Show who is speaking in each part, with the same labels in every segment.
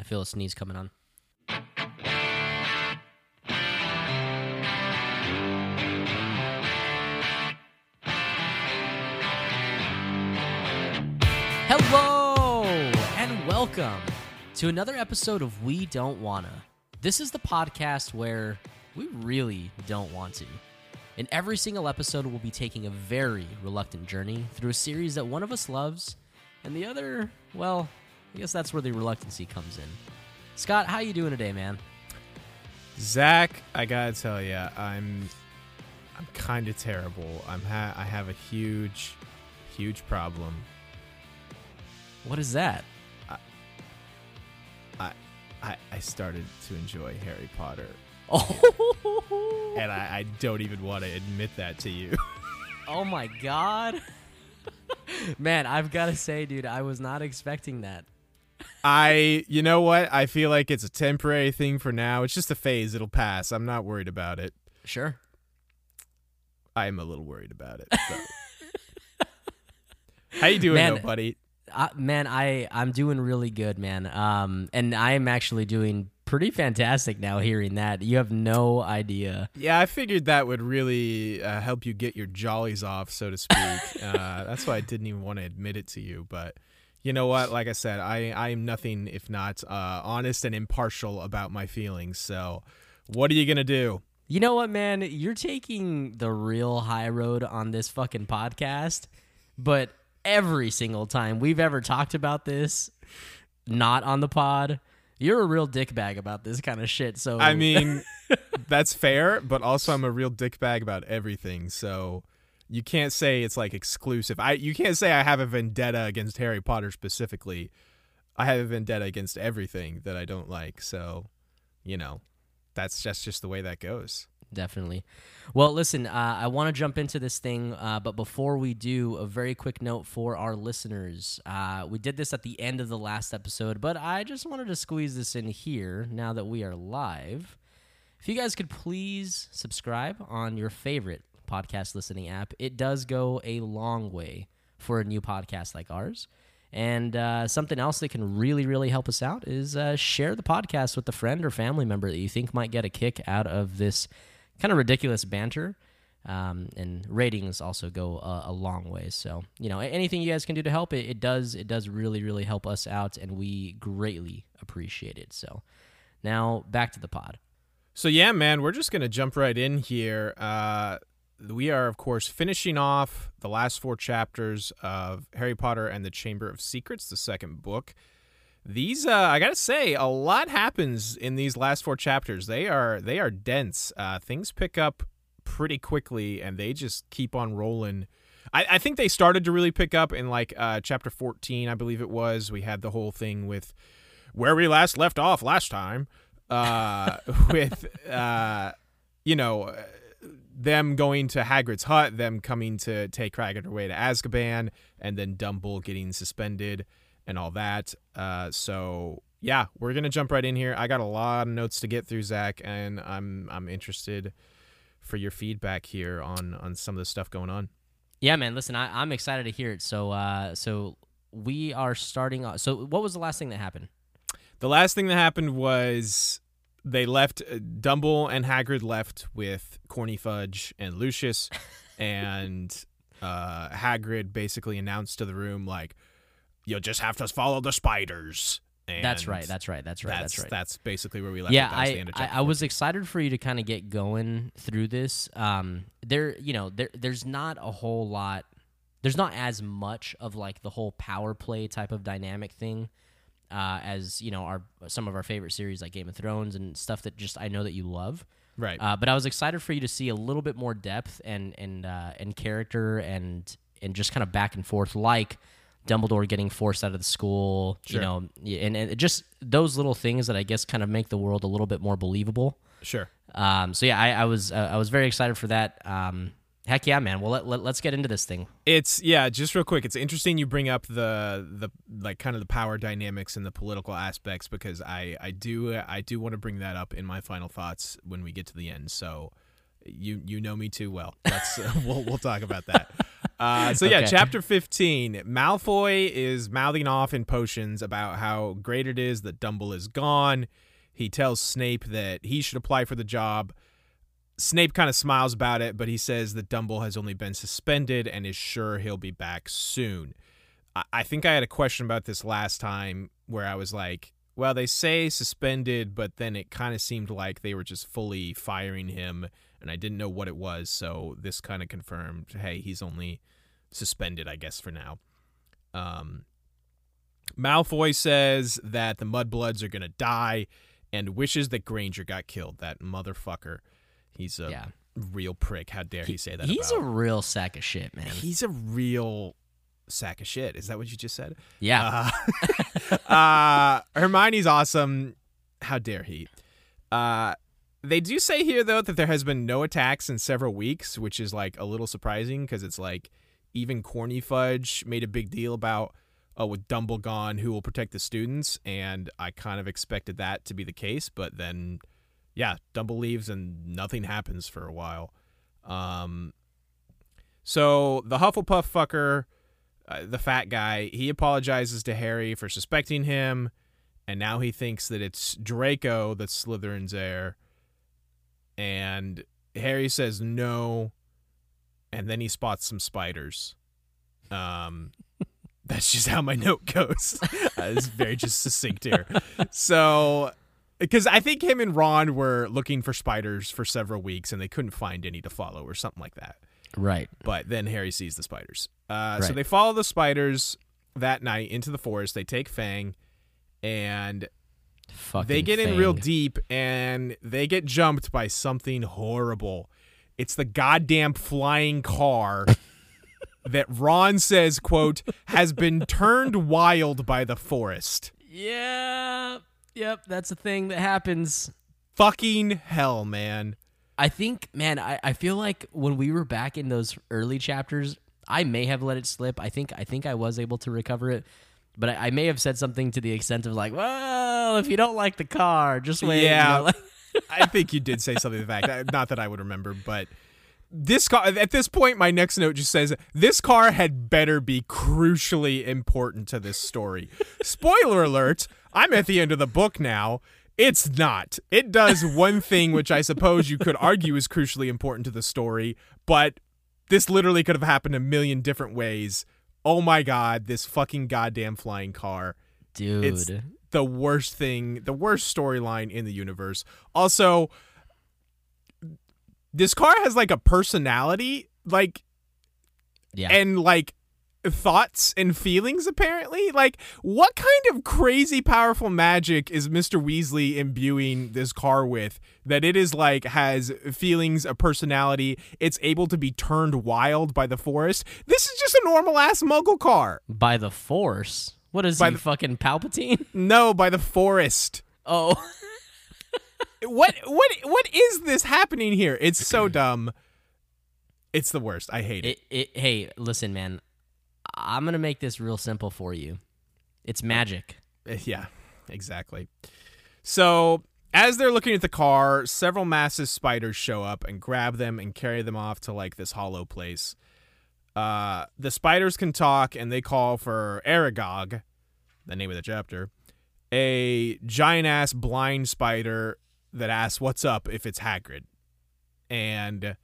Speaker 1: I feel a sneeze coming on. Hello and welcome to another episode of We Don't Wanna. This is the podcast where we really don't want to. In every single episode, we'll be taking a very reluctant journey through a series that one of us loves, and the other, well, I guess that's where the reluctancy comes in. Scott, how you doing today, man?
Speaker 2: Zach, I gotta tell you, I'm I'm kind of terrible. I'm ha- I have a huge, huge problem.
Speaker 1: What is that?
Speaker 2: I I, I started to enjoy Harry Potter,
Speaker 1: Oh,
Speaker 2: and I, I don't even want to admit that to you.
Speaker 1: oh my god. man, I've got to say, dude, I was not expecting that.
Speaker 2: I, you know what? I feel like it's a temporary thing for now. It's just a phase. It'll pass. I'm not worried about it.
Speaker 1: Sure.
Speaker 2: I'm a little worried about it. How you doing,
Speaker 1: Man,
Speaker 2: though, buddy?
Speaker 1: Uh, man, I I'm doing really good, man. Um, and I am actually doing pretty fantastic now. Hearing that, you have no idea.
Speaker 2: Yeah, I figured that would really uh, help you get your jollies off, so to speak. uh, that's why I didn't even want to admit it to you. But you know what? Like I said, I, I am nothing if not uh, honest and impartial about my feelings. So, what are you gonna do?
Speaker 1: You know what, man? You're taking the real high road on this fucking podcast, but every single time we've ever talked about this, not on the pod, you're a real dickbag about this kind of shit. So
Speaker 2: I mean, that's fair, but also I'm a real dickbag about everything. So you can't say it's like exclusive. I you can't say I have a vendetta against Harry Potter specifically. I have a vendetta against everything that I don't like. So, you know, that's just just the way that goes.
Speaker 1: definitely. Well, listen, uh, I want to jump into this thing, uh, but before we do, a very quick note for our listeners. Uh, we did this at the end of the last episode, but I just wanted to squeeze this in here now that we are live. If you guys could please subscribe on your favorite podcast listening app, it does go a long way for a new podcast like ours. And uh, something else that can really, really help us out is uh, share the podcast with a friend or family member that you think might get a kick out of this kind of ridiculous banter. Um, and ratings also go a, a long way. So you know, anything you guys can do to help it, it does. It does really, really help us out, and we greatly appreciate it. So now back to the pod.
Speaker 2: So yeah, man, we're just gonna jump right in here. Uh, we are, of course, finishing off the last four chapters of Harry Potter and the Chamber of Secrets, the second book. These, uh, I gotta say, a lot happens in these last four chapters. They are they are dense. Uh, things pick up pretty quickly, and they just keep on rolling. I, I think they started to really pick up in like uh, chapter fourteen, I believe it was. We had the whole thing with where we last left off last time uh, with uh, you know them going to Hagrid's hut, them coming to take Hagrid away to Azkaban, and then Dumble getting suspended and all that. Uh, so yeah, we're gonna jump right in here. I got a lot of notes to get through, Zach, and I'm I'm interested for your feedback here on on some of the stuff going on.
Speaker 1: Yeah, man. Listen, I, I'm excited to hear it. So, uh, so we are starting. Off, so, what was the last thing that happened?
Speaker 2: The last thing that happened was they left uh, Dumble and Hagrid left with Corny Fudge and Lucius, and uh, Hagrid basically announced to the room like, "You'll just have to follow the spiders." And
Speaker 1: that's right. That's right. That's right.
Speaker 2: that's
Speaker 1: That's right.
Speaker 2: that's basically where we left.
Speaker 1: yeah.
Speaker 2: That was the
Speaker 1: I, I I was excited for you to kind of get going through this. Um, there, you know, there there's not a whole lot. There's not as much of like the whole power play type of dynamic thing. Uh, as you know, our some of our favorite series like Game of Thrones and stuff that just I know that you love.
Speaker 2: Right.
Speaker 1: Uh, but I was excited for you to see a little bit more depth and and uh, and character and and just kind of back and forth, like Dumbledore getting forced out of the school, you know, and, and just those little things that I guess kind of make the world a little bit more believable.
Speaker 2: sure.
Speaker 1: Um, so yeah, I, I was uh, I was very excited for that. Um, heck yeah, man! Well, let, let, let's get into this thing.
Speaker 2: It's yeah, just real quick. It's interesting you bring up the the like kind of the power dynamics and the political aspects because I I do I do want to bring that up in my final thoughts when we get to the end. So you you know me too well. Let's uh, we'll we'll talk about that. Uh, so yeah,
Speaker 1: Okay.
Speaker 2: chapter fifteen. Malfoy is mouthing off in potions about how great it is that Dumble is gone. He tells Snape that he should apply for the job. Snape kind of smiles about it, but he says that Dumble has only been suspended and is sure he'll be back soon. I, I think I had a question about this last time where I was like, well, they say suspended, but then it kind of seemed like they were just fully firing him, and I didn't know what it was. So this kind of confirmed, hey, he's only suspended, I guess, for now. Um, Malfoy says that the Mudbloods are gonna die, and wishes that Granger got killed. That motherfucker. He's a
Speaker 1: Yeah.
Speaker 2: real prick. How dare he, say that?
Speaker 1: He's
Speaker 2: about?
Speaker 1: a real sack of shit, man.
Speaker 2: he's a real sack of shit. Is that what you just said?
Speaker 1: Yeah.
Speaker 2: Uh, uh, Hermione's awesome. How dare he? Uh, they do say here though that there has been no attacks in several weeks, which is like a little surprising because it's like even Corny Fudge made a big deal about oh with Dumble gone, who will protect the students, and I kind of expected that to be the case, but then yeah, Dumble leaves and nothing happens for a while. Um, so the Hufflepuff fucker uh, the fat guy, he apologizes to Harry for suspecting him, and now he thinks that it's Draco that's Slytherin's heir. And Harry says no, and then he spots some spiders. Um, that's just how my note goes. uh, it's very just succinct here. So, because I think him and Ron were looking for spiders for several weeks, and they couldn't find any to follow, or something like that
Speaker 1: right.
Speaker 2: but then Harry sees the spiders. Uh, So they follow the spiders that night into the forest. They take Fang, and
Speaker 1: Fucking
Speaker 2: they get in real deep, and they get jumped by something horrible. It's the goddamn flying car that Ron says, "quote has been turned wild by the forest."
Speaker 1: Yeah. Yep. That's a thing that happens.
Speaker 2: Fucking hell, man.
Speaker 1: I think, man, I, I feel like when we were back in those early chapters, I may have let it slip. I think I think I was able to recover it. But I, I may have said something to the extent of like, well, if you don't like the car, just wait.
Speaker 2: Yeah. I think you did say something to the fact that not that I would remember, but this car at this point my next note just says this car had better be crucially important to this story. Spoiler alert, I'm at the end of the book now. It's not. It does one thing which I suppose you could argue is crucially important to the story, but this literally could have happened a million different ways. Oh my god, this fucking goddamn flying car
Speaker 1: dude.
Speaker 2: it's the worst thing, the worst storyline in the universe. Also, this car has like a personality, like
Speaker 1: yeah.
Speaker 2: and like thoughts and feelings apparently like what kind of crazy powerful magic is mr weasley imbuing this car with that it is like has feelings a personality it's able to be turned wild by the forest this is just a normal ass muggle car
Speaker 1: By the force. What is
Speaker 2: By
Speaker 1: he
Speaker 2: the-
Speaker 1: fucking Palpatine?
Speaker 2: no by the forest
Speaker 1: Oh.
Speaker 2: what what what is this happening here? It's so dumb. It's the worst. I hate it.
Speaker 1: It, it, hey, listen, man. I'm gonna make this real simple for you. It's magic.
Speaker 2: Uh, Yeah, exactly. So as they're looking at the car, several massive spiders show up and grab them and carry them off to like this hollow place. Uh, the spiders can talk and they call for Aragog, the name of the chapter, a giant ass blind spider that asks what's up if it's Hagrid. And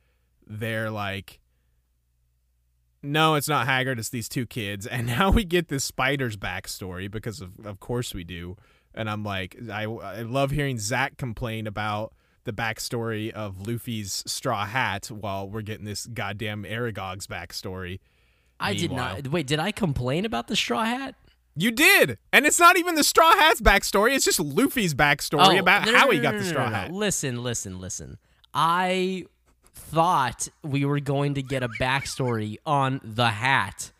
Speaker 2: they're like, no, it's not Haggard. it's these two kids. And now we get this spider's backstory because of, of course we do. And I'm like, I, I love hearing Zach complain about the backstory of Luffy's straw hat while we're getting this goddamn Aragog's backstory.
Speaker 1: I did not. Wait, did I complain about the straw hat?
Speaker 2: You did, and it's not even the Straw Hat's backstory. It's just Luffy's backstory oh, about
Speaker 1: Oh, no, no,
Speaker 2: how
Speaker 1: no,
Speaker 2: he got the Straw. Hat.
Speaker 1: Listen, listen, listen. I thought we were going to get a backstory on the hat.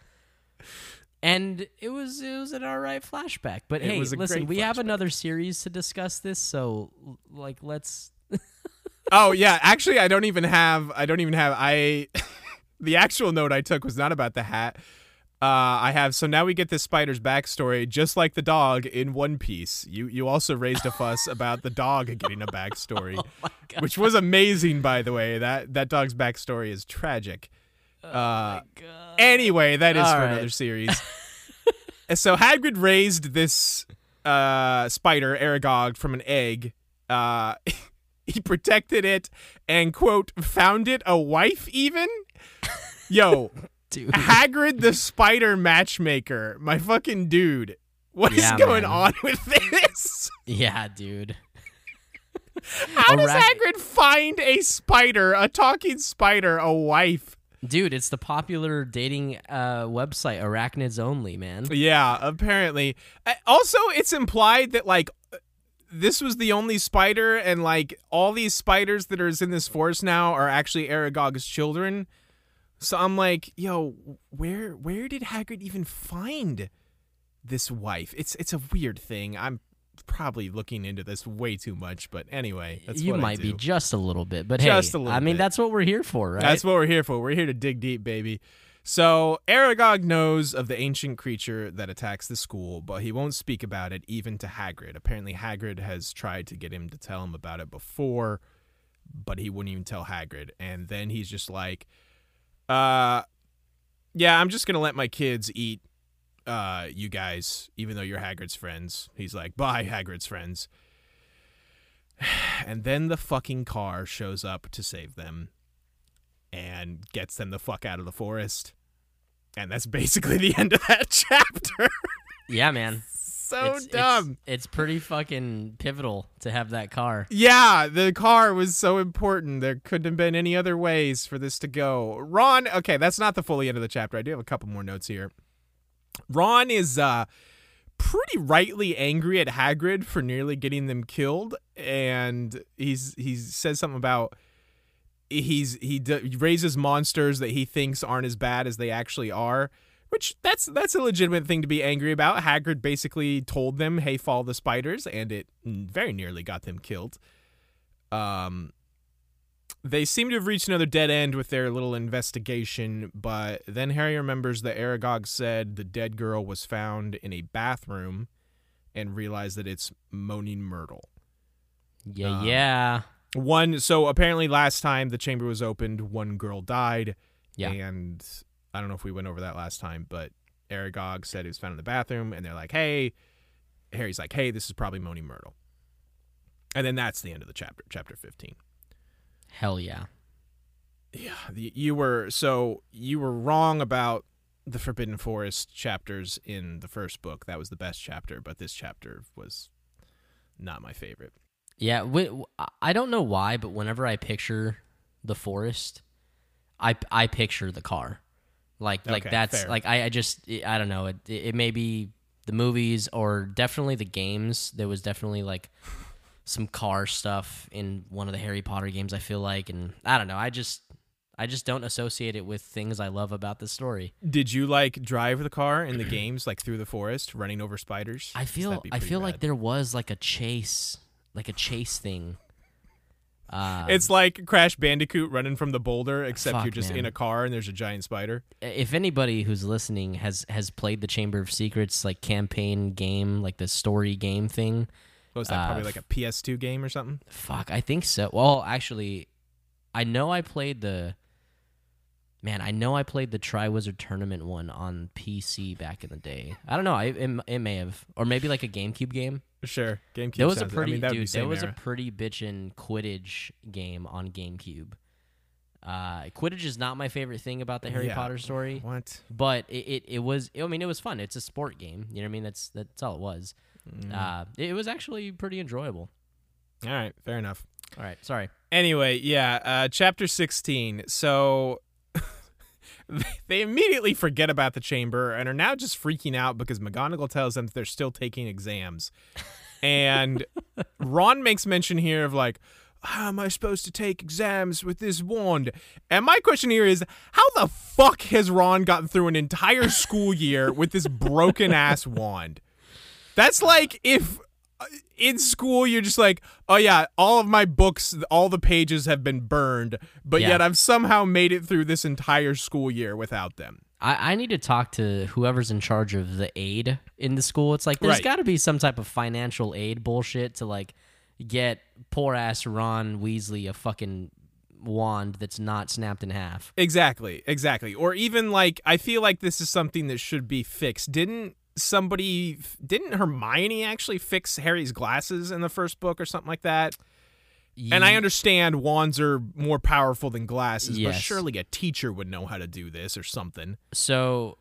Speaker 1: And it was it was an all right flashback. But
Speaker 2: It
Speaker 1: hey, listen, we have another series to discuss this, so like let's
Speaker 2: Oh yeah, actually, I don't even have. I don't even have. I the actual note I took was not about the hat. Uh, I have so now we get this spider's backstory, just like the dog in One Piece. You you also raised a fuss about the dog getting a backstory,
Speaker 1: Oh my God.
Speaker 2: which was amazing, by the way. That that dog's backstory is tragic. Uh, anyway, that is
Speaker 1: All
Speaker 2: for
Speaker 1: right.
Speaker 2: another series. so Hagrid raised this uh, spider, Aragog, from an egg. Uh, he protected it and quote found it a wife even. Yo,
Speaker 1: Dude.
Speaker 2: Hagrid the spider matchmaker, my fucking dude. What is
Speaker 1: Yeah,
Speaker 2: going
Speaker 1: man.
Speaker 2: on with this?
Speaker 1: Yeah, dude.
Speaker 2: How does
Speaker 1: Arach-
Speaker 2: Hagrid find a spider, a talking spider, a wife?
Speaker 1: Dude, it's the popular dating uh, website Arachnids Only, man.
Speaker 2: Yeah, apparently. Also, it's implied that like this was the only spider, and like all these spiders that are in this forest now are actually Aragog's children. So I'm like, yo, where where did Hagrid even find this wife? It's it's a weird thing. I'm probably looking into this way too much, but anyway, that's
Speaker 1: you might be just a little bit, but
Speaker 2: Just
Speaker 1: hey,
Speaker 2: a little
Speaker 1: I mean
Speaker 2: bit.
Speaker 1: that's what we're here for, right?
Speaker 2: That's what we're here for. We're here to dig deep, baby. So Aragog knows of the ancient creature that attacks the school, but he won't speak about it even to Hagrid. Apparently, Hagrid has tried to get him to tell him about it before, but he wouldn't even tell Hagrid. And then he's just like, "Uh, yeah, I'm just gonna let my kids eat, uh, you guys, even though you're Hagrid's friends." He's like, "Bye, Hagrid's friends." And then the fucking car shows up to save them and gets them the fuck out of the forest. And that's basically the end of that chapter.
Speaker 1: yeah, man.
Speaker 2: So
Speaker 1: it's,
Speaker 2: dumb.
Speaker 1: It's, it's pretty fucking pivotal to have that car.
Speaker 2: yeah, the car was so important. There couldn't have been any other ways for this to go. Ron, okay, that's not the fully end of the chapter. I do have a couple more notes here. Ron is uh pretty rightly angry at Hagrid for nearly getting them killed and he's he says something about he's he, d- he raises monsters that he thinks aren't as bad as they actually are which that's that's a legitimate thing to be angry about hagrid basically told them hey follow the spiders and it very nearly got them killed um they seem to have reached another dead end with their little investigation but then harry remembers that aragog said the dead girl was found in a bathroom and realized that it's moaning myrtle
Speaker 1: Yeah,
Speaker 2: Um,
Speaker 1: yeah.
Speaker 2: one so apparently last time the chamber was opened one girl died
Speaker 1: Yeah.
Speaker 2: and i don't know if we went over that last time but aragog said he was found in the bathroom and they're like hey harry's like hey this is probably moaning myrtle and then that's the end of the chapter chapter 15
Speaker 1: Hell yeah.
Speaker 2: yeah the, you were so you were wrong about the forbidden forest chapters in the first book that was the best chapter but this chapter was not my favorite
Speaker 1: Yeah, I don't know why, but whenever I picture the forest, I I picture the car. Like like
Speaker 2: Okay,
Speaker 1: that's
Speaker 2: fair.
Speaker 1: like I, I just I don't know. It it may be the movies or definitely the games. There was definitely like some car stuff in one of the Harry Potter games. I feel like, and I don't know. I just I just don't associate it with things I love about the story.
Speaker 2: Did you like drive the car in the games, like through the forest, running over spiders?
Speaker 1: I feel I feel like there was like a chase, like a chase thing. Uh,
Speaker 2: it's like Crash Bandicoot running from the boulder, except
Speaker 1: Fuck,
Speaker 2: you're just in a car and there's a giant spider.
Speaker 1: if anybody who's listening has has played the Chamber of Secrets like campaign game, like the story game thing,
Speaker 2: What was that?
Speaker 1: Uh,
Speaker 2: probably like a PS2 game or something.
Speaker 1: fuck, I think so. Well, actually, I know I played the. Man, I know I played the Triwizard Tournament one on PC back in the day. I don't know. I, it, it may have, or maybe like a GameCube game.
Speaker 2: Sure, GameCube.
Speaker 1: There was a pretty
Speaker 2: I mean, that
Speaker 1: dude. There was
Speaker 2: era.
Speaker 1: a pretty bitchin' Quidditch game on GameCube. Uh, Quidditch is not my favorite thing about the Harry
Speaker 2: Yeah.
Speaker 1: Potter story.
Speaker 2: What?
Speaker 1: but it, it, it was I mean it was fun. It's a sport game. You know what I mean? That's that's all it was.
Speaker 2: Mm.
Speaker 1: Uh, it, it was actually pretty enjoyable.
Speaker 2: All right, fair enough.
Speaker 1: All right, sorry.
Speaker 2: Anyway, yeah, uh, chapter 16. So they immediately forget about the chamber and are now just freaking out because McGonagall tells them that they're still taking exams. And Ron makes mention here of like, how am I supposed to take exams with this wand? And my question here is, how the fuck has Ron gotten through an entire school year with this broken ass wand? That's like if in school you're just like, oh yeah, all of my books, all the pages have been burned, but
Speaker 1: Yeah.
Speaker 2: yet I've somehow made it through this entire school year without them.
Speaker 1: I, I need to talk to whoever's in charge of the aid in the school. It's like there's
Speaker 2: Right.
Speaker 1: got to be some type of financial aid bullshit to like get poor ass Ron Weasley a fucking wand that's not snapped in half.
Speaker 2: Exactly, exactly. Or even like I feel like this is something that should be fixed. Didn't somebody didn't Hermione actually fix Harry's glasses in the first book or something like that? And I understand wands are more powerful than glasses, but surely a teacher would know how to do this or something.
Speaker 1: So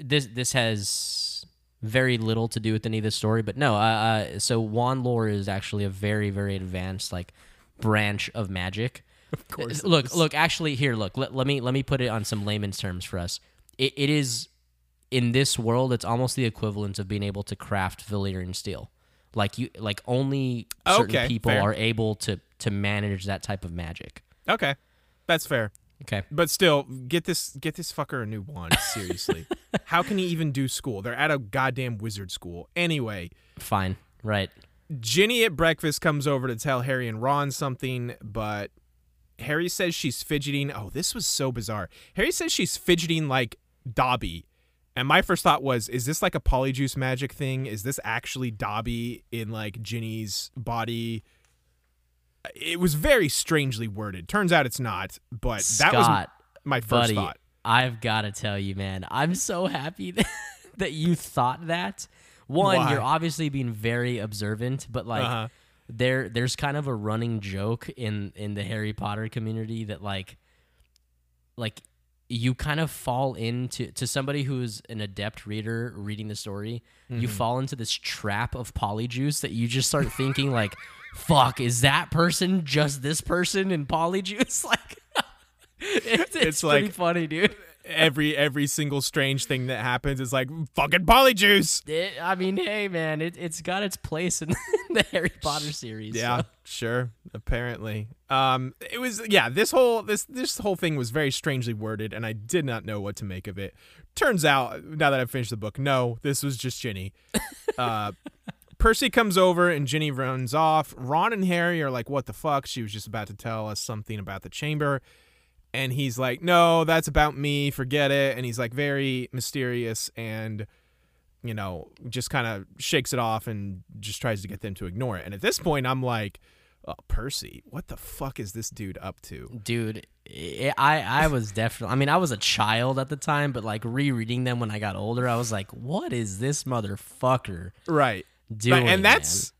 Speaker 1: this this has very little to do with any of the story, but no. Uh, uh, so wand lore is actually a very very advanced like branch of magic.
Speaker 2: Of course.
Speaker 1: look, look. Actually, here, look. Let, let me let me put it on some layman's terms for us. It, it is in this world. It's almost the equivalent of being able to craft Valyrian steel. Like you, like only certain
Speaker 2: Okay,
Speaker 1: people
Speaker 2: fair.
Speaker 1: are able to to manage that type of magic.
Speaker 2: Okay. That's fair.
Speaker 1: Okay.
Speaker 2: But still, get this get this fucker a new wand, seriously. How can he even do school? They're at a goddamn wizard school. Anyway,
Speaker 1: Fine. Right.
Speaker 2: Ginny at breakfast comes over to tell Harry and Ron something, but Harry says she's fidgeting. Oh, this was so bizarre. Harry says she's fidgeting like Dobby. And my first thought was, is this like a polyjuice magic thing? Is this actually Dobby in like Ginny's body? It was very strangely worded. Turns out it's not, but that was my first
Speaker 1: buddy,
Speaker 2: thought.
Speaker 1: I've got to tell you, man, I'm so happy that, that you thought that. One,
Speaker 2: Why?
Speaker 1: you're obviously being very observant, but like
Speaker 2: Uh-huh.
Speaker 1: there there's kind of a running joke in in the Harry Potter community that like like you kind of fall into to somebody who's an adept reader reading the story,
Speaker 2: Mm-hmm.
Speaker 1: you fall into this trap of polyjuice that you just start thinking like fuck, is that person just this person in polyjuice? Like it's, it's,
Speaker 2: It's
Speaker 1: pretty
Speaker 2: like-
Speaker 1: funny, dude.
Speaker 2: Every every single strange thing that happens is like fucking polyjuice.
Speaker 1: It, I mean, hey, man, it, it's got its place in the Harry Potter series.
Speaker 2: Yeah,
Speaker 1: so.
Speaker 2: sure. Apparently, um, it was yeah. This whole this this whole thing was very strangely worded, and I did not know what to make of it. Turns out, now that I've finished the book, no, this was just Ginny. Uh, Percy comes over and Ginny runs off. Ron and Harry are like, "What the fuck?" She was just about to tell us something about the chamber, and he's like, "No, that's about me. Forget it." And he's like very mysterious and you know, just kind of shakes it off and just tries to get them to ignore it. And at this point, I'm like, oh, Percy, what the fuck is this dude up to?
Speaker 1: dude i i I was definitely i mean i was a child at the time but like rereading them when i got older i was like what is this motherfucker
Speaker 2: Right.
Speaker 1: doing
Speaker 2: and that's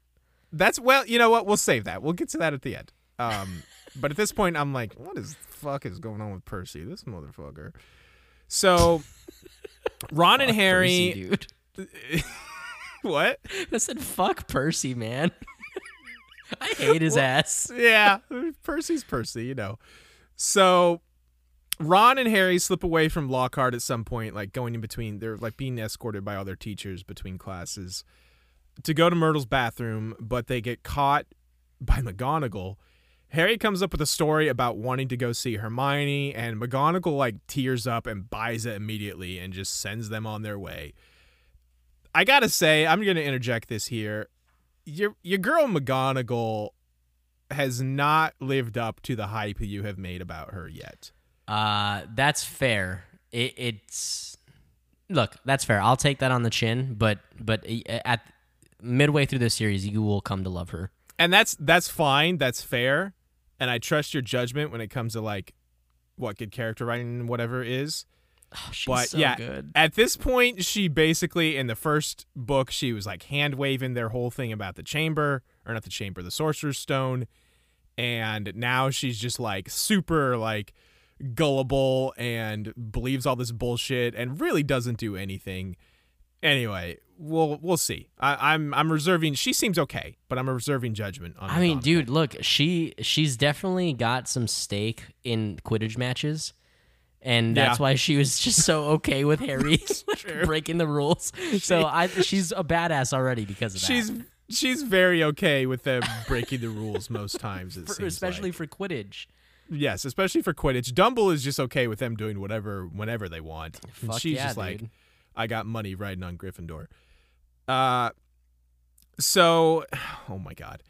Speaker 2: that's well, you know what? We'll save that. We'll get to that at the end. Um, but at this point, I'm like, what is fuck is going on with Percy? This motherfucker. So, Ron and
Speaker 1: Fuck
Speaker 2: Harry,
Speaker 1: Percy,
Speaker 2: what?
Speaker 1: i said fuck percy man i hate his ass
Speaker 2: yeah, Percy's Percy, you know. So Ron and Harry slip away from Lockhart at some point, like going in between. They're like being escorted by all their teachers between classes to go to Myrtle's bathroom, but they get caught by McGonagall. Harry comes up with a story about wanting to go see Hermione, and McGonagall like tears up and buys it immediately and just sends them on their way. I gotta say, I'm gonna interject this here. Your your girl McGonagall has not lived up to the hype you have made about her yet.
Speaker 1: uh that's fair it, it's look that's fair i'll take that on the chin but but at midway through this series you will come to love her
Speaker 2: And that's that's fine, that's fair, and I trust your judgment when it comes to like what good character writing and whatever is.
Speaker 1: oh, she's
Speaker 2: But
Speaker 1: so
Speaker 2: yeah,
Speaker 1: good
Speaker 2: at this point, she basically in the first book she was like hand waving their whole thing about the chamber or not the chamber, the sorcerer's stone, and now she's just like super like gullible and believes all this bullshit and really doesn't do anything. Anyway, we'll we'll see. I, I'm I'm reserving. She seems okay, but I'm reserving judgment on.
Speaker 1: I mean, dude, look, she she's definitely got some stake in Quidditch matches. And that's
Speaker 2: Yeah.
Speaker 1: why she was just so okay with Harry breaking the rules. So I she's a badass already because of that.
Speaker 2: she's she's very okay with them breaking the rules most times. It
Speaker 1: For-
Speaker 2: seems
Speaker 1: especially
Speaker 2: like.
Speaker 1: for Quidditch.
Speaker 2: Yes, especially for Quidditch. Dumble is just okay with them doing whatever whenever they want.
Speaker 1: Fuck
Speaker 2: she's
Speaker 1: yeah,
Speaker 2: just like,
Speaker 1: dude.
Speaker 2: I got money riding on Gryffindor. Uh so oh my god.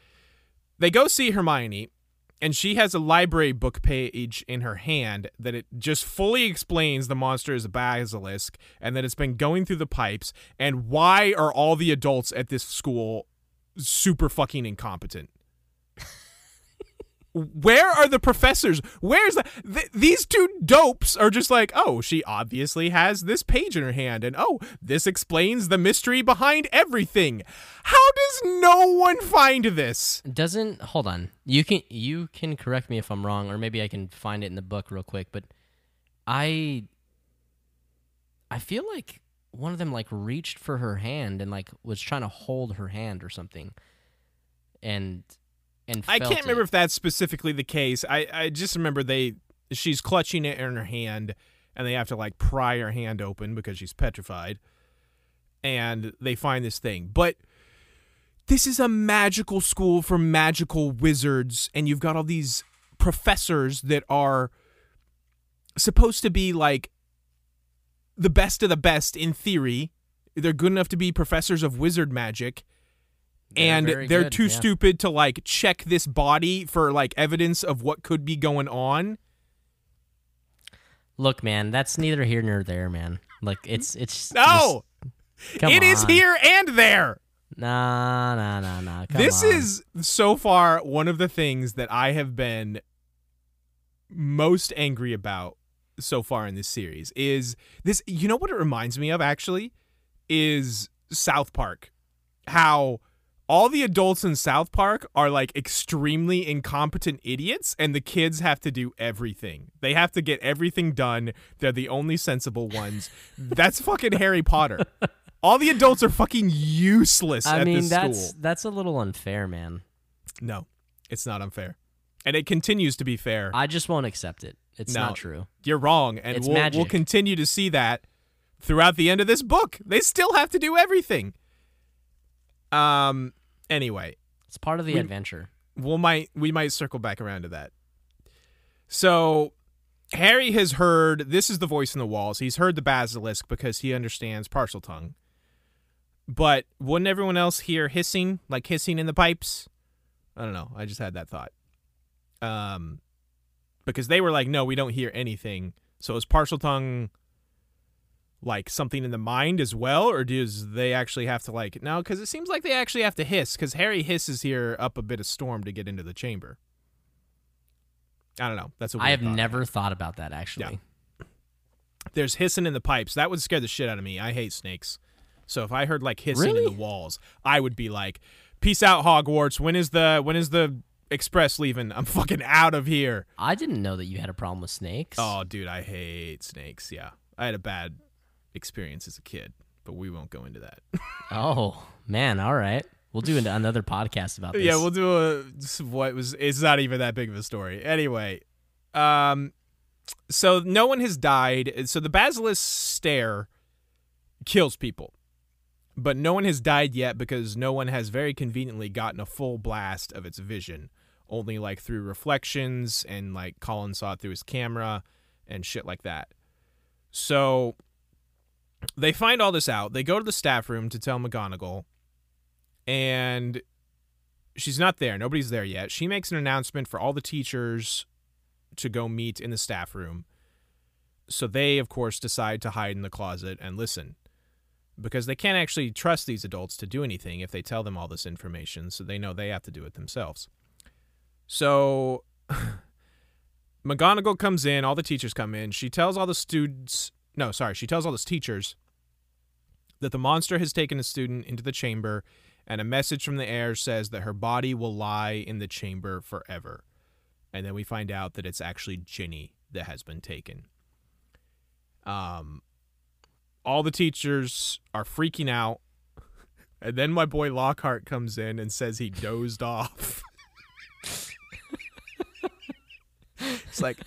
Speaker 2: They go see Hermione and she has a library book page in her hand that it just fully explains the monster is a basilisk and that it's been going through the pipes and why are all the adults at this school super fucking incompetent? Where are the professors? Where's the th- these two dopes are just like, oh, she obviously has this page in her hand, and oh, this explains the mystery behind everything. How does no one find this?
Speaker 1: Doesn't hold on. You can you can correct me if I'm wrong, or maybe I can find it in the book real quick. But I I feel like one of them like reached for her hand and like was trying to hold her hand or something, and and
Speaker 2: I can't remember if that's specifically the case. I, I just remember they she's clutching it in her hand and they have to like pry her hand open because she's petrified. And they find this thing. But this is a magical school for magical wizards and you've got all these professors that are supposed to be like the best of the best in theory. They're good enough to be professors of wizard magic
Speaker 1: They're
Speaker 2: and they're
Speaker 1: good,
Speaker 2: too
Speaker 1: yeah.
Speaker 2: stupid to like check this body for like evidence of what could be going on.
Speaker 1: Look, man, that's neither here nor there, man. Like it's it's
Speaker 2: No,
Speaker 1: just-
Speaker 2: it is here and there.
Speaker 1: Nah, nah, nah, nah. Come
Speaker 2: this
Speaker 1: on.
Speaker 2: is so far one of the things that I have been most angry about so far in this series is this you know what it reminds me of actually is South Park how all the adults in South Park are like extremely incompetent idiots and the kids have to do everything. They have to get everything done. They're the only sensible ones. That's fucking Harry Potter. All the adults are fucking useless
Speaker 1: I
Speaker 2: at
Speaker 1: mean,
Speaker 2: this
Speaker 1: that's
Speaker 2: school.
Speaker 1: that's a little unfair, man.
Speaker 2: No, it's not unfair. And it continues to be fair.
Speaker 1: I just won't accept it. It's
Speaker 2: No.
Speaker 1: not true.
Speaker 2: You're wrong. And
Speaker 1: It's
Speaker 2: we'll, we'll continue to see that throughout the end of this book. They still have to do everything. Um anyway,
Speaker 1: It's part of the
Speaker 2: We-
Speaker 1: adventure.
Speaker 2: we'll might we might circle back around to that. So Harry has heard this is the voice in the walls. He's heard the basilisk because he understands Parseltongue. But wouldn't everyone else hear hissing, like hissing in the pipes? I don't know. I just had that thought. Um because they were like, no, we don't hear anything. So is Parseltongue like something in the mind as well, or does they actually have to like no? Because it seems like they actually have to hiss. Because Harry hisses here up a bit of storm to get into the chamber. I don't know. That's a
Speaker 1: I have
Speaker 2: thought.
Speaker 1: never thought about that actually.
Speaker 2: There's hissing in the pipes. That would scare the shit out of me. I hate snakes. So if I heard like hissing in the walls, I would be like, "Peace out, Hogwarts. When is the when is the express leaving? I'm fucking out of here."
Speaker 1: I didn't know that you had a problem with snakes.
Speaker 2: Oh, dude, I hate snakes. Yeah, I had a bad experience as a kid, but we won't go into that.
Speaker 1: Oh, man, all right. We'll do an- another podcast about this.
Speaker 2: yeah, we'll do a what was. It's not even that big of a story. Anyway, um, so no one has died. So the basilisk stare kills people, but no one has died yet because no one has very conveniently gotten a full blast of its vision. Only like through reflections and like Colin saw it through his camera and shit like that. So they find all this out. They go to the staff room to tell McGonagall, and she's not there. Nobody's there yet. She makes an announcement for all the teachers to go meet in the staff room. So they, of course, decide to hide in the closet and listen because they can't actually trust these adults to do anything if they tell them all this information. So they know they have to do it themselves. So McGonagall comes in, all the teachers come in. She tells all the students, no, sorry, she tells all the teachers that the monster has taken a student into the chamber and a message from the heir says that her body will lie in the chamber forever. And then we find out that it's actually Ginny that has been taken. Um, all the teachers are freaking out. And then my boy Lockhart comes in and says he dozed off. it's like,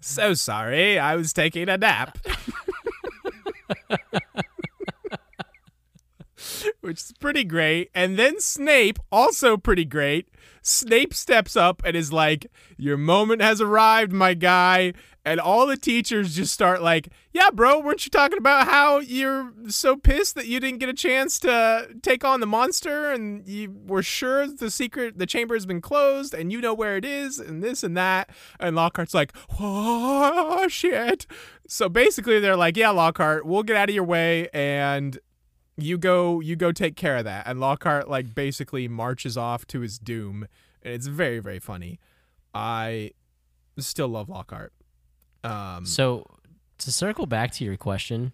Speaker 2: so sorry, I was taking a nap. which is pretty great. And then Snape, also pretty great. Snape steps up and is like, Your moment has arrived, my guy. And all the teachers just start like, Yeah, bro, weren't you talking about how you're so pissed that you didn't get a chance to take on the monster and you were sure the secret, the chamber has been closed and you know where it is and this and that? And Lockhart's like, Oh, shit. So basically, they're like, Yeah, Lockhart, we'll get out of your way and you go you go take care of that and lockhart like basically marches off to his doom and it's very very funny. I still love Lockhart. Um,
Speaker 1: So to circle back to your question,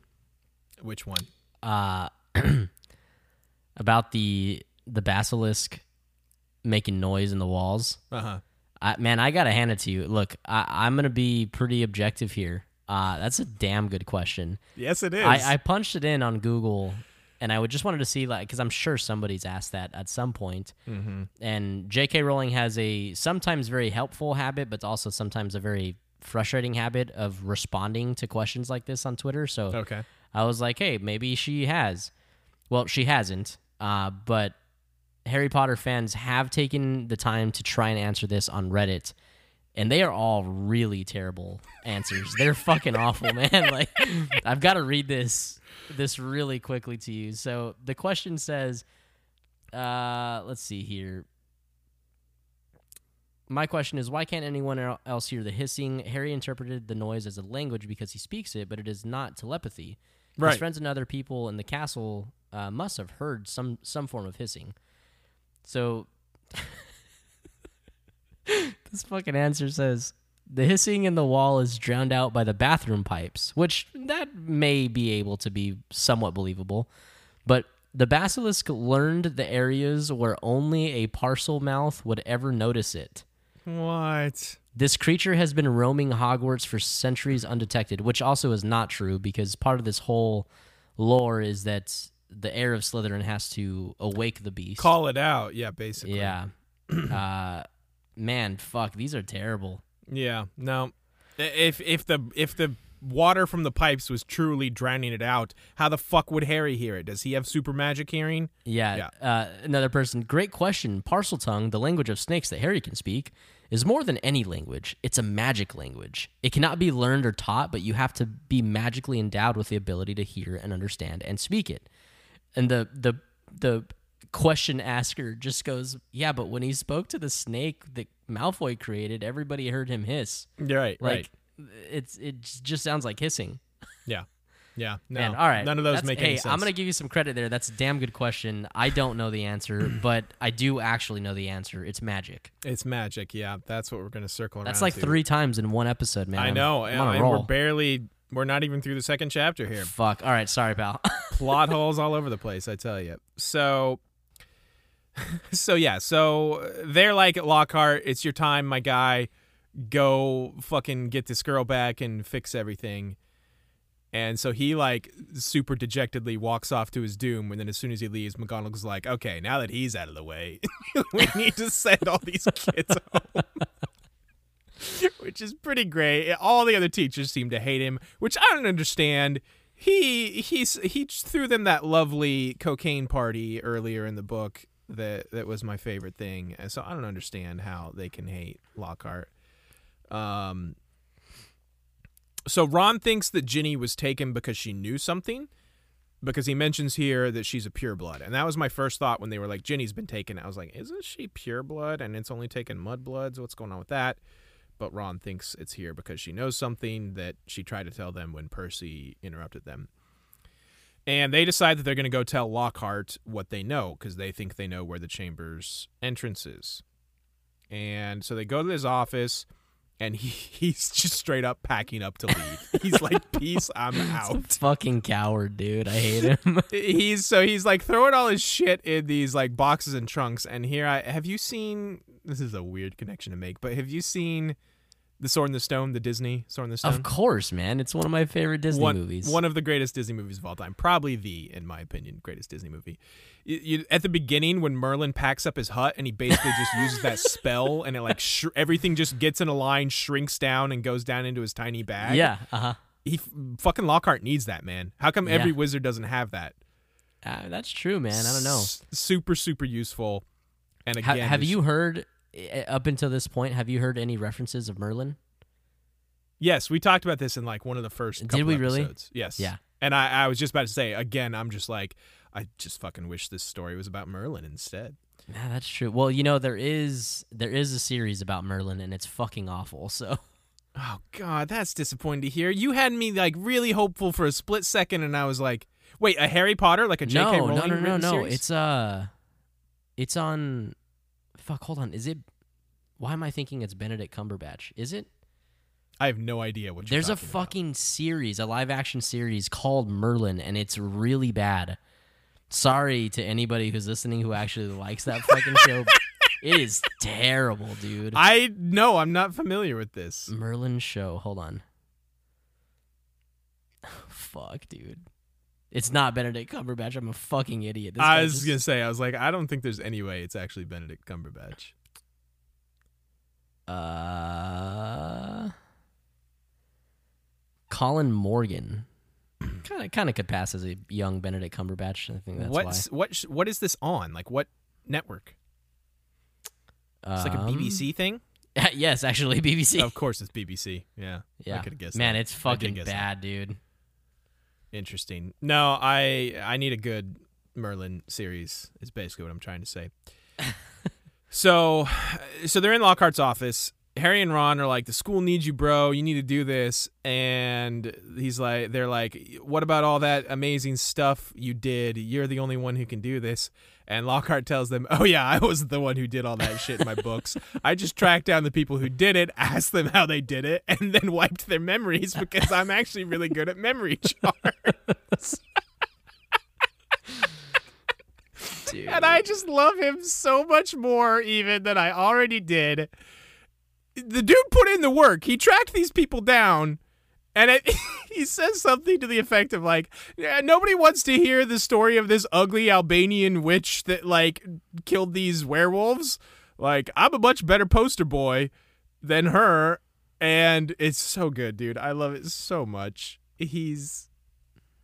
Speaker 2: which one?
Speaker 1: uh, about the the basilisk making noise in the walls.
Speaker 2: Uh huh.
Speaker 1: I, man, I gotta hand it to you. Look, I, I'm gonna be pretty objective here. Uh, that's a damn good question.
Speaker 2: Yes, it is.
Speaker 1: I, I punched it in on Google, and I would just wanted to see like because I'm sure somebody's asked that at some point.
Speaker 2: mm-hmm.
Speaker 1: And J.K. Rowling has a sometimes very helpful habit, but also sometimes a very frustrating habit of responding to questions like this on Twitter. So
Speaker 2: Okay.
Speaker 1: I was like, hey, maybe she has. Well, she hasn't. Uh, but Harry Potter fans have taken the time to try and answer this on Reddit, and they are all really terrible answers. They're fucking awful, man. Like, I've got to read this this really quickly to you. So the question says, uh, let's see here. My question is, why can't anyone else hear the hissing? Harry interpreted the noise as a language because he speaks it, but it is not telepathy. His
Speaker 2: Right.
Speaker 1: friends and other people in the castle uh, must have heard some some form of hissing. So this fucking answer says the hissing in the wall is drowned out by the bathroom pipes, which that may be able to be somewhat believable. But the basilisk learned the areas where only a Parselmouth would ever notice it.
Speaker 2: What?
Speaker 1: This creature has been roaming Hogwarts for centuries undetected, which also is not true because part of this whole lore is that the heir of Slytherin has to awake the beast.
Speaker 2: Call it out. Yeah, basically.
Speaker 1: yeah. uh, man, fuck, these are terrible.
Speaker 2: Yeah. No. If if the if the water from the pipes was truly drowning it out, how the fuck would Harry hear it? Does he have super magic hearing?
Speaker 1: Yeah. Uh, another person. Great question. Parseltongue, the language of snakes that Harry can speak, is more than any language. It's a magic language. It cannot be learned or taught, but you have to be magically endowed with the ability to hear and understand and speak it. And the the the question asker just goes, "Yeah, but when he spoke to the snake that Malfoy created, everybody heard him hiss.
Speaker 2: Right.
Speaker 1: Like it's it just sounds like hissing."
Speaker 2: Yeah. Yeah. No.
Speaker 1: Man, all right.
Speaker 2: None of those
Speaker 1: That's-
Speaker 2: make
Speaker 1: hey,
Speaker 2: any sense.
Speaker 1: I'm gonna give you some credit there. That's a damn good question. I don't know the answer, but I do actually know the answer. It's magic.
Speaker 2: It's magic. Yeah. That's what we're gonna circle around.
Speaker 1: That's like
Speaker 2: to.
Speaker 1: three times in one episode, man.
Speaker 2: I
Speaker 1: I'm-
Speaker 2: know.
Speaker 1: I'm
Speaker 2: and
Speaker 1: roll.
Speaker 2: we're barely. We're not even through the second chapter here.
Speaker 1: Fuck. All right, sorry, pal.
Speaker 2: plot holes all over the place i tell you so so yeah so they're like lockhart it's your time my guy go fucking get this girl back and fix everything and so he like super dejectedly walks off to his doom and then as soon as he leaves mcgonagall's like okay now that he's out of the way we need to send all these kids home which is pretty great all the other teachers seem to hate him which i don't understand he he's he threw them that lovely cocaine party earlier in the book that that was my favorite thing. So I don't understand how they can hate Lockhart. Um so Ron thinks that Ginny was taken because she knew something because he mentions here that she's a pureblood. And that was my first thought when they were like Ginny's been taken. I was like, isn't she pureblood and it's only taken mudbloods? What's going on with that? But Ron thinks it's here because she knows something that she tried to tell them when Percy interrupted them. And they decide that they're going to go tell Lockhart what they know because they think they know where the chamber's entrance is. And so they go to his office, and he, he's just straight up packing up to leave. He's like, "Peace, I'm out."
Speaker 1: Fucking coward, dude. I hate him.
Speaker 2: he's so he's like throwing all his shit in these like boxes and trunks. And here I have you seen? This is a weird connection to make, but have you seen the Sword in the Stone, the Disney Sword in the Stone?
Speaker 1: of course, man. It's one of my favorite Disney
Speaker 2: one,
Speaker 1: movies.
Speaker 2: One of the greatest Disney movies of all time. Probably the, in my opinion, greatest Disney movie. You, you, at the beginning, when Merlin packs up his hut and he basically just uses that spell and it like sh- everything just gets in a line, shrinks down, and goes down into his tiny bag.
Speaker 1: yeah. Uh huh.
Speaker 2: He fucking Lockhart needs that, man. How come every
Speaker 1: Yeah.
Speaker 2: wizard doesn't have that?
Speaker 1: Uh, that's true, man. I don't know.
Speaker 2: S- super, super useful. And
Speaker 1: Ha-
Speaker 2: again,
Speaker 1: have
Speaker 2: this-
Speaker 1: you heard up until this point? Have you heard any references of Merlin?
Speaker 2: Yes, we talked about this in like one of the first.
Speaker 1: Did we really?
Speaker 2: episodes. Yes.
Speaker 1: Yeah.
Speaker 2: And I, I was just about to say again. I'm just like, I just fucking wish this story was about Merlin instead.
Speaker 1: Yeah, that's true. Well, you know there is there is a series about Merlin, and it's fucking awful. So
Speaker 2: Oh God, that's disappointing to hear. You had me like really hopeful for a split second, and I was like, wait, a Harry Potter, like a J.K.
Speaker 1: no,
Speaker 2: Rowling
Speaker 1: no, no, no, no.
Speaker 2: series?
Speaker 1: It's uh, it's on. Fuck, hold on. Is it Why am I thinking it's Benedict Cumberbatch? Is it?
Speaker 2: I have no idea what. You're
Speaker 1: There's a
Speaker 2: talking about.
Speaker 1: fucking series, a live action series called Merlin, and it's really bad. Sorry to anybody who's listening who actually likes that fucking show. It is terrible, dude.
Speaker 2: I no, I'm not familiar with this.
Speaker 1: Merlin show. Hold on. Fuck, dude. It's not Benedict Cumberbatch. I'm a fucking idiot. This
Speaker 2: I was
Speaker 1: just-
Speaker 2: gonna say, I was like, I don't think there's any way it's actually Benedict Cumberbatch.
Speaker 1: Uh, Colin Morgan. Kind of, kind of could pass as a young Benedict Cumberbatch. I think that's
Speaker 2: What's what? What is this on? Like what network?
Speaker 1: why.
Speaker 2: It's like a
Speaker 1: Um,
Speaker 2: BBC thing.
Speaker 1: yes, actually, BBC.
Speaker 2: of course, it's BBC. Yeah,
Speaker 1: yeah,
Speaker 2: I could have guessed.
Speaker 1: man,
Speaker 2: that.
Speaker 1: it's fucking
Speaker 2: guess that.
Speaker 1: bad, dude.
Speaker 2: Interesting. No, I I need a good Merlin series. Is basically what I'm trying to say. so, so they're in Lockhart's office. Harry and Ron are like, "The school needs you, bro. You need to do this." And he's like, "They're like, what about all that amazing stuff you did? You're the only one who can do this." And Lockhart tells them, "Oh yeah, I was the one who did all that shit in my books. I just tracked down the people who did it, asked them how they did it, and then wiped their memories because I'm actually really good at memory charts."
Speaker 1: Dude.
Speaker 2: and I just love him so much more even than I already did. The dude put in the work. He tracked these people down, and it, he says something to the effect of like, yeah, "Nobody wants to hear the story of this ugly Albanian witch that like killed these werewolves. Like, I'm a much better poster boy than her." And it's so good, dude. I love it so much. He's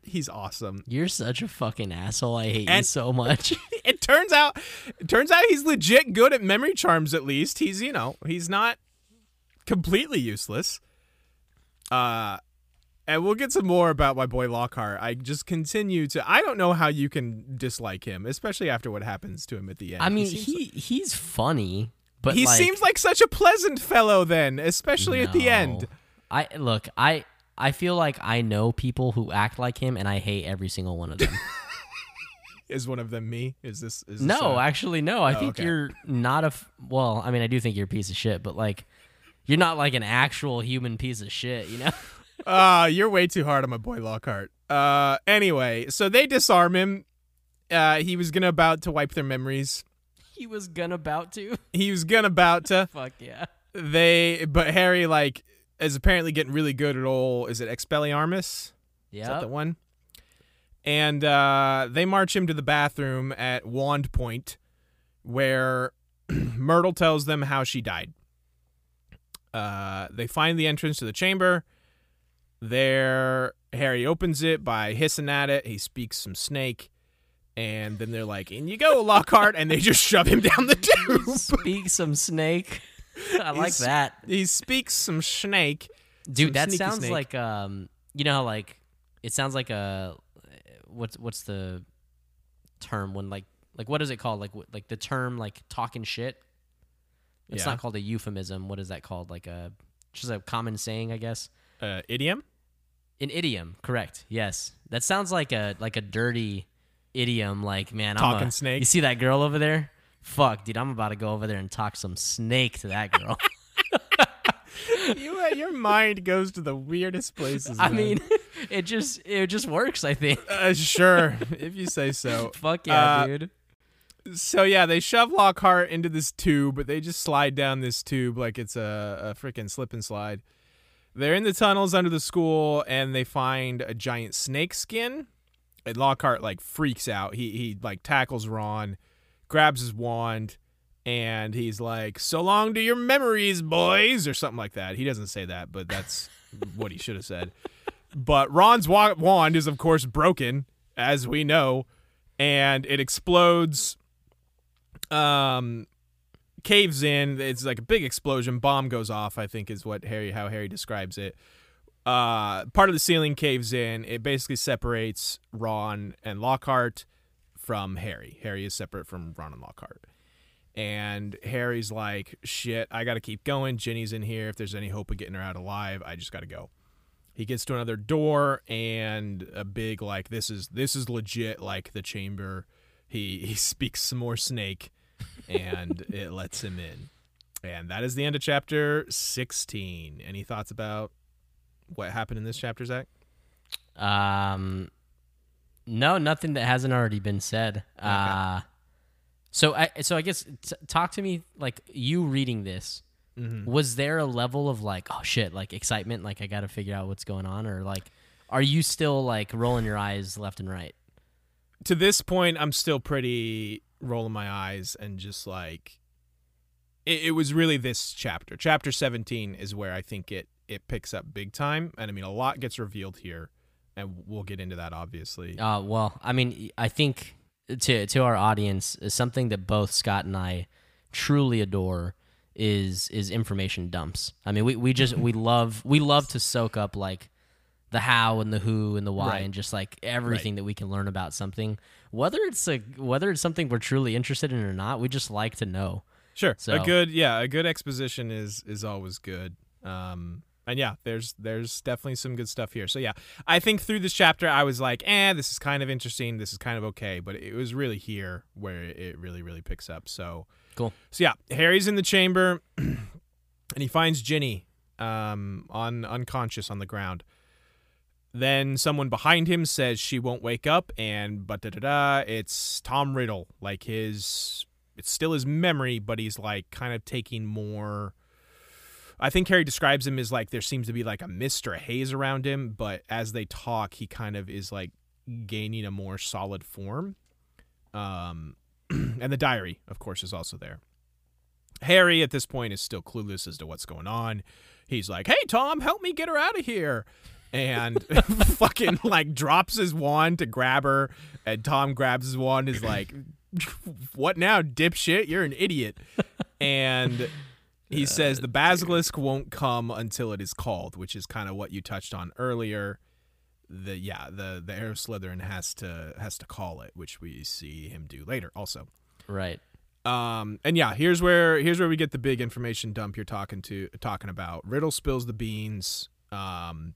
Speaker 2: he's awesome.
Speaker 1: You're such a fucking asshole. I hate you so much.
Speaker 2: it turns out it turns out he's legit good at memory charms at least he's you know he's not completely useless uh and we'll get some more about my boy Lockhart. I just continue to. I don't know how you can dislike him, especially after what happens to him at the end.
Speaker 1: I mean,
Speaker 2: seems,
Speaker 1: he he's funny, but
Speaker 2: he
Speaker 1: like,
Speaker 2: seems like such a pleasant fellow. Then, especially at the end.
Speaker 1: I look, I I feel like I know people who act like him, and I hate every single one of them.
Speaker 2: Is one of them me? Is this? Is this,
Speaker 1: no,
Speaker 2: uh,
Speaker 1: actually, no. I
Speaker 2: Oh,
Speaker 1: think
Speaker 2: okay.
Speaker 1: you're not a. F- well, I mean, I do think you're a piece of shit, but like, you're not like an actual human piece of shit. You know?
Speaker 2: Ah, you're way too hard on my boy Lockhart. Uh, anyway, so they disarm him. Uh, he was gonna about to wipe their memories.
Speaker 1: he was gonna about to.
Speaker 2: He was gonna about to.
Speaker 1: Fuck yeah.
Speaker 2: They, but Harry like is apparently getting really good at all. Is it Expelliarmus? Yeah, is that the one? And uh, they march him to the bathroom at Wand Point, where Myrtle tells them how she died. Uh, they find the entrance to the chamber. There, Harry opens it by hissing at it. He speaks some snake, and then they're like, "In you go, Lockhart!" and they just shove him down the tube.
Speaker 1: Speak some snake. I like
Speaker 2: He's-
Speaker 1: that,
Speaker 2: he speaks some snake.
Speaker 1: dude.
Speaker 2: some
Speaker 1: That sounds
Speaker 2: snake.
Speaker 1: like um, you know how like it sounds like a what's what's the term when like like what is it called like like the term like talking shit. It's
Speaker 2: Yeah.
Speaker 1: not called a euphemism. What is that called? Like a just a common saying, I guess.
Speaker 2: Uh, idiom.
Speaker 1: An idiom, correct? Yes, that sounds like a like a dirty idiom. Like, man, I'm
Speaker 2: Talking
Speaker 1: a,
Speaker 2: snake.
Speaker 1: You see that girl over there? Fuck, dude, I'm about to go over there and talk some snake to that girl.
Speaker 2: you, uh, your mind goes to the weirdest places.
Speaker 1: I
Speaker 2: man.
Speaker 1: mean, it just it just works. I think.
Speaker 2: uh, sure, if you say so.
Speaker 1: Fuck yeah,
Speaker 2: Uh,
Speaker 1: dude.
Speaker 2: So yeah, they shove Lockhart into this tube, but they just slide down this tube like it's a, a freaking slip and slide. They're in the tunnels under the school, and they find a giant snake skin. And Lockhart like freaks out. He he like tackles Ron, grabs his wand, and he's like, "So long to your memories, boys," or something like that. He doesn't say that, but that's what he should have said. But Ron's wa- wand is of course broken, as we know, and it explodes um caves in it's like a big explosion bomb goes off i think is what harry how harry describes it. Uh part of the ceiling caves in it basically separates ron and lockhart from harry. Harry is separate from ron and lockhart. And harry's like shit i gotta keep going. Ginny's in here. If there's any hope of getting her out alive i just gotta go. He gets to another door and a big like this is this is legit like the chamber. He he speaks some more snake and it lets him in And that is the end of chapter 16. Any thoughts about what happened in this chapter, Zach?
Speaker 1: Um, no, nothing that hasn't already been said. Uh, so I so I guess t- talk to me like you reading this.
Speaker 2: Mm-hmm.
Speaker 1: Was there a level of like oh shit like excitement like I got to figure out what's going on or like are you still like rolling your eyes left and right?
Speaker 2: To this point, I'm still pretty rolling my eyes and just like it, it was really this chapter. Chapter 17 is where I think it it picks up big time, and I mean a lot gets revealed here, and we'll get into that obviously.
Speaker 1: Uh, well, I mean, I think to to our audience, something that both Scott and I truly adore is is information dumps. I mean, we, we just we love we love to soak up like the how and the who and the why
Speaker 2: Right.
Speaker 1: and just like everything that we can learn about something, whether it's a whether it's something we're truly interested in or not. We just like to know.
Speaker 2: Sure.
Speaker 1: So-
Speaker 2: a good yeah, a good exposition is is always good. Um and yeah, there's there's definitely some good stuff here. So yeah, I think through this chapter I was like, "Eh, this is kind of interesting. This is kind of okay," but it was really here where it really really picks up. So
Speaker 1: Cool.
Speaker 2: So yeah, Harry's in the chamber and he finds Ginny um on unconscious on the ground. Then someone behind him says she won't wake up, and but da da da. It's Tom Riddle, like his. It's still his memory, but he's like kind of taking more. I think Harry describes him as like there seems to be like a mist or a haze around him, but as they talk, he kind of is like gaining a more solid form. Um, and the diary, of course, is also there. Harry at this point is still clueless as to what's going on. He's like, "Hey Tom, help me get her out of here." And fucking like drops his wand to grab her and Tom grabs his wand is like, "What now, dipshit? You're an idiot." And he says the basilisk won't come until it is called, which is kind of what you touched on earlier. The yeah, the the heir of Slytherin has to has to call it, which we see him do later also.
Speaker 1: Right.
Speaker 2: Um, and yeah, here's where here's where we get the big information dump you're talking to talking about. Riddle spills the beans. Um,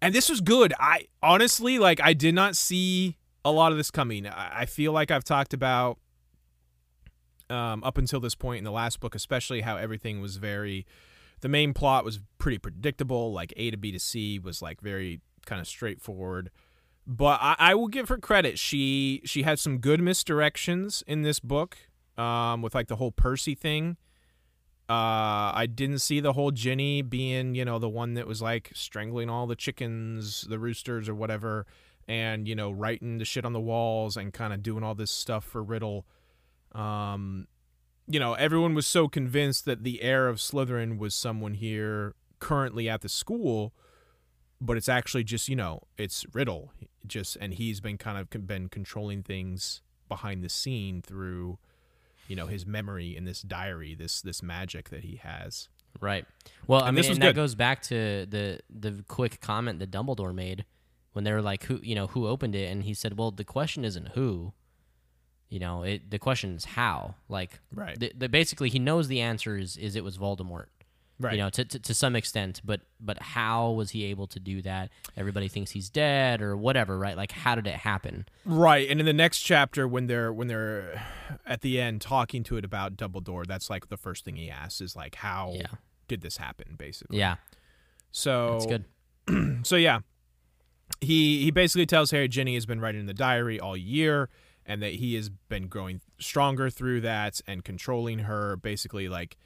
Speaker 2: and this was good. I honestly like I did not see a lot of this coming. I, I feel like I've talked about um, up until this point in the last book, especially how everything was very. The main plot was pretty predictable. Like A to B to C was like very kind of straightforward but I, I will give her credit. She she had some good misdirections in this book, um, with like the whole Percy thing. Uh, I didn't see the whole Ginny being, you know, the one that was like strangling all the chickens, the roosters, or whatever, and you know, writing the shit on the walls and kind of doing all this stuff for Riddle. Um, you know, everyone was so convinced that the heir of Slytherin was someone here currently at the school but it's actually just you know it's Riddle just and he's been kind of been controlling things behind the scene through you know his memory in this diary this this magic that he has
Speaker 1: Right. Well, I mean,
Speaker 2: this
Speaker 1: and that goes back to the the quick comment that Dumbledore made when they were like, "Who, you know, who opened it?" And he said, "Well, the question isn't who. You know, it the question is how. Like,
Speaker 2: Right.
Speaker 1: The, the basically, he knows the answer is is it was Voldemort.
Speaker 2: Right
Speaker 1: You know, to, to to some extent, but but how was he able to do that? Everybody thinks he's dead or whatever, right? Like, how did it happen?
Speaker 2: right and in the next chapter when they're when they're at the end talking to it about Dumbledore that's like the first thing he asks is like how
Speaker 1: Yeah.
Speaker 2: did this happen basically
Speaker 1: Yeah,
Speaker 2: so
Speaker 1: that's good.
Speaker 2: so yeah, he he basically tells Harry Ginny has been writing in the diary all year, and that he has been growing stronger through that and controlling her. Basically, like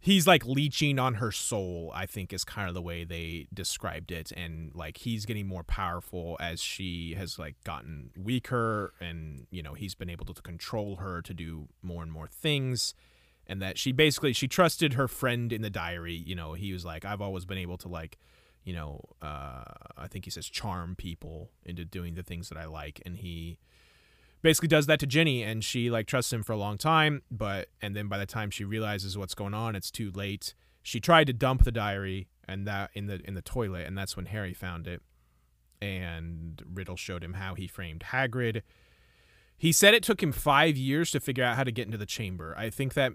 Speaker 2: he's like leeching on her soul. I think is kind of the way they described it, and like he's getting more powerful as she has like gotten weaker, and you know he's been able to control her to do more and more things. And that she basically she trusted her friend in the diary. You know, he was like, I've always been able to like you know, uh, I think he says charm people into doing the things that I like, and he basically does that to Ginny, and she like trusts him for a long time, but and then by the time she realizes what's going on, it's too late. She tried to dump the diary and that in the in the toilet, and that's when Harry found it, and Riddle showed him how he framed Hagrid. He said it took him five years to figure out how to get into the chamber. I think that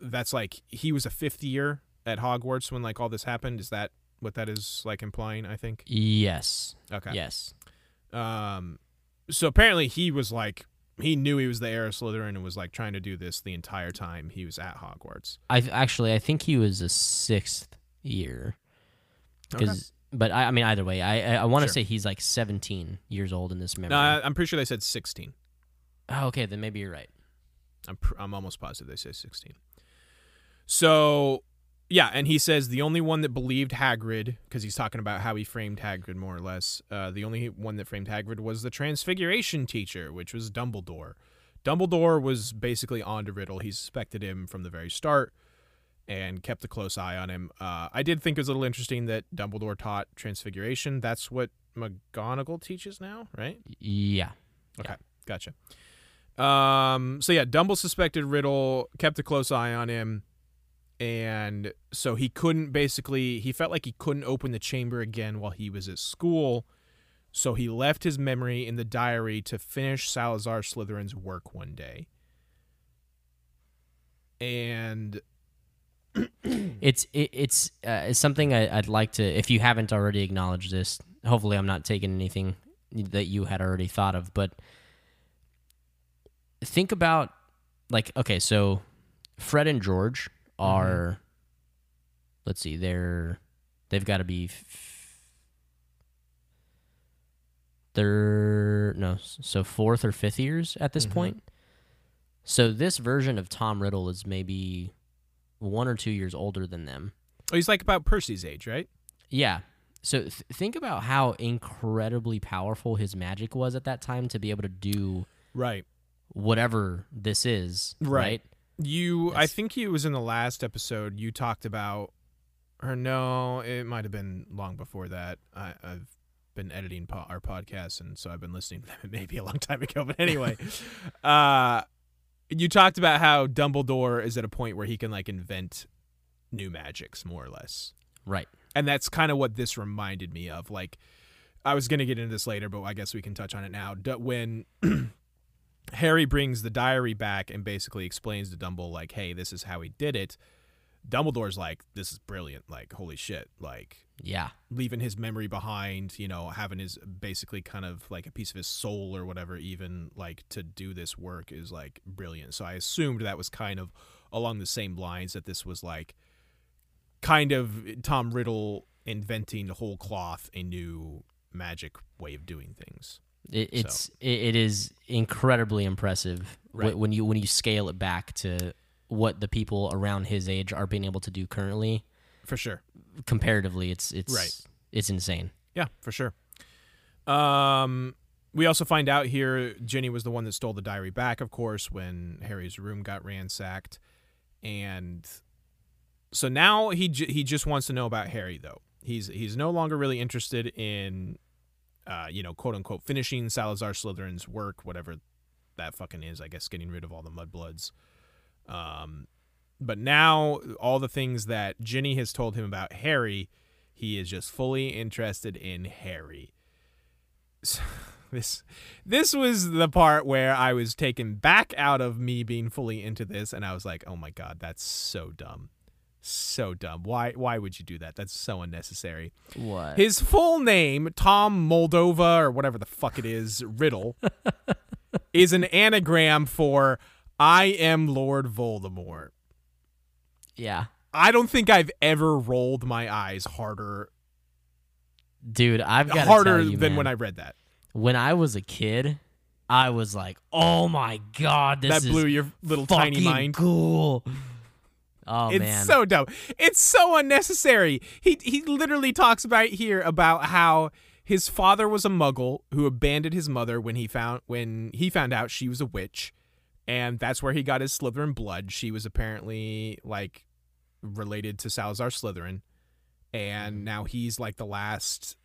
Speaker 2: that's like he was a fifth year at Hogwarts when like all this happened. Is that what that is like implying? I think.
Speaker 1: Yes.
Speaker 2: Okay.
Speaker 1: Yes.
Speaker 2: Um, so apparently he was like he knew he was the heir of Slytherin and was like trying to do this the entire time he was at Hogwarts.
Speaker 1: I actually I think he was a sixth year.
Speaker 2: Okay.
Speaker 1: Because, but I, I mean, either way, I I, I want to
Speaker 2: Sure.
Speaker 1: say he's like 17 years old in this memory.
Speaker 2: No, I, I'm pretty sure they said 16.
Speaker 1: oh, okay, then maybe you're right.
Speaker 2: I'm pr- I'm almost positive they say 16. So, yeah, and he says the only one that believed Hagrid, because he's talking about how he framed Hagrid more or less. Uh, the only one that framed Hagrid was the Transfiguration teacher, which was Dumbledore. Dumbledore was basically on to Riddle. He suspected him from the very start and kept a close eye on him. Uh, I did think it was a little interesting that Dumbledore taught Transfiguration. That's what McGonagall teaches now, right?
Speaker 1: Yeah.
Speaker 2: Okay, gotcha. Um, so yeah, Dumble suspected Riddle, kept a close eye on him, and so he couldn't basically. He felt like he couldn't open the chamber again while he was at school, so he left his memory in the diary to finish Salazar Slytherin's work one day. And
Speaker 1: It's it, it's uh, it's something I, I'd like to. If you haven't already acknowledged this, hopefully I'm not taking anything that you had already thought of. But think about like okay, so Fred and George are. Let's see, they're they've got to be. F- they're no, so fourth or fifth years at this
Speaker 2: Mhm.
Speaker 1: point. So this version of Tom Riddle is maybe one or two years older than them.
Speaker 2: oh, he's like about Percy's age, right?
Speaker 1: Yeah. So th- think about how incredibly powerful his magic was at that time to be able to do
Speaker 2: Right.
Speaker 1: whatever this is.
Speaker 2: Right.
Speaker 1: Right.
Speaker 2: You, I think he was in the last episode. You talked about, or no, it might have been long before that. I, I've been editing po- our podcast, and so I've been listening to them maybe a long time ago. But anyway, uh, you talked about how Dumbledore is at a point where he can like invent new magics, more or less,
Speaker 1: Right.
Speaker 2: and that's kind of what this reminded me of. Like, I was gonna get into this later, but I guess we can touch on it now. When Harry brings the diary back and basically explains to Dumbledore, like, hey, this is how he did it. Dumbledore's like, this is brilliant. Like, holy shit. Like,
Speaker 1: Yeah.
Speaker 2: leaving his memory behind, you know, having his basically kind of like a piece of his soul or whatever, even like to do this work is like brilliant. So I assumed that was kind of along the same lines that this was like kind of Tom Riddle inventing the whole cloth a new magic way of doing things.
Speaker 1: It, it's it, it is incredibly impressive
Speaker 2: Right.
Speaker 1: when you when you scale it back to what the people around his age are being able to do currently.
Speaker 2: For sure.
Speaker 1: Comparatively, it's it's
Speaker 2: Right.
Speaker 1: it's insane.
Speaker 2: Yeah, for sure. Um, we also find out here Ginny was the one that stole the diary back, of course, when Harry's room got ransacked, and so now he j- he just wants to know about Harry though. He's he's no longer really interested in, uh, you know, quote unquote, finishing Salazar Slytherin's work, whatever that fucking is. I guess getting rid of all the mudbloods. Um, but now all the things that Ginny has told him about Harry, he is just fully interested in Harry. So, this this was the part where I was taken back out of me being fully into this and I was like, "Oh my god, that's so dumb." So dumb. Why why would you do that? That's so unnecessary.
Speaker 1: What?
Speaker 2: His full name, Tom Moldova or whatever the fuck it is, Riddle, is an anagram for I am Lord Voldemort.
Speaker 1: yeah.
Speaker 2: I don't think I've ever rolled my eyes harder
Speaker 1: Dude, I've got
Speaker 2: harder
Speaker 1: you,
Speaker 2: than
Speaker 1: man,
Speaker 2: when I read that.
Speaker 1: when I was a kid, I was like, "Oh my god, this
Speaker 2: that
Speaker 1: is
Speaker 2: blew your little tiny mind.
Speaker 1: cool." Oh
Speaker 2: it's
Speaker 1: man,
Speaker 2: so dumb. It's so unnecessary. He he literally talks about here about how his father was a muggle who abandoned his mother when he found when he found out she was a witch, and that's where he got his Slytherin blood. She was apparently like related to Salazar Slytherin, and now he's like the last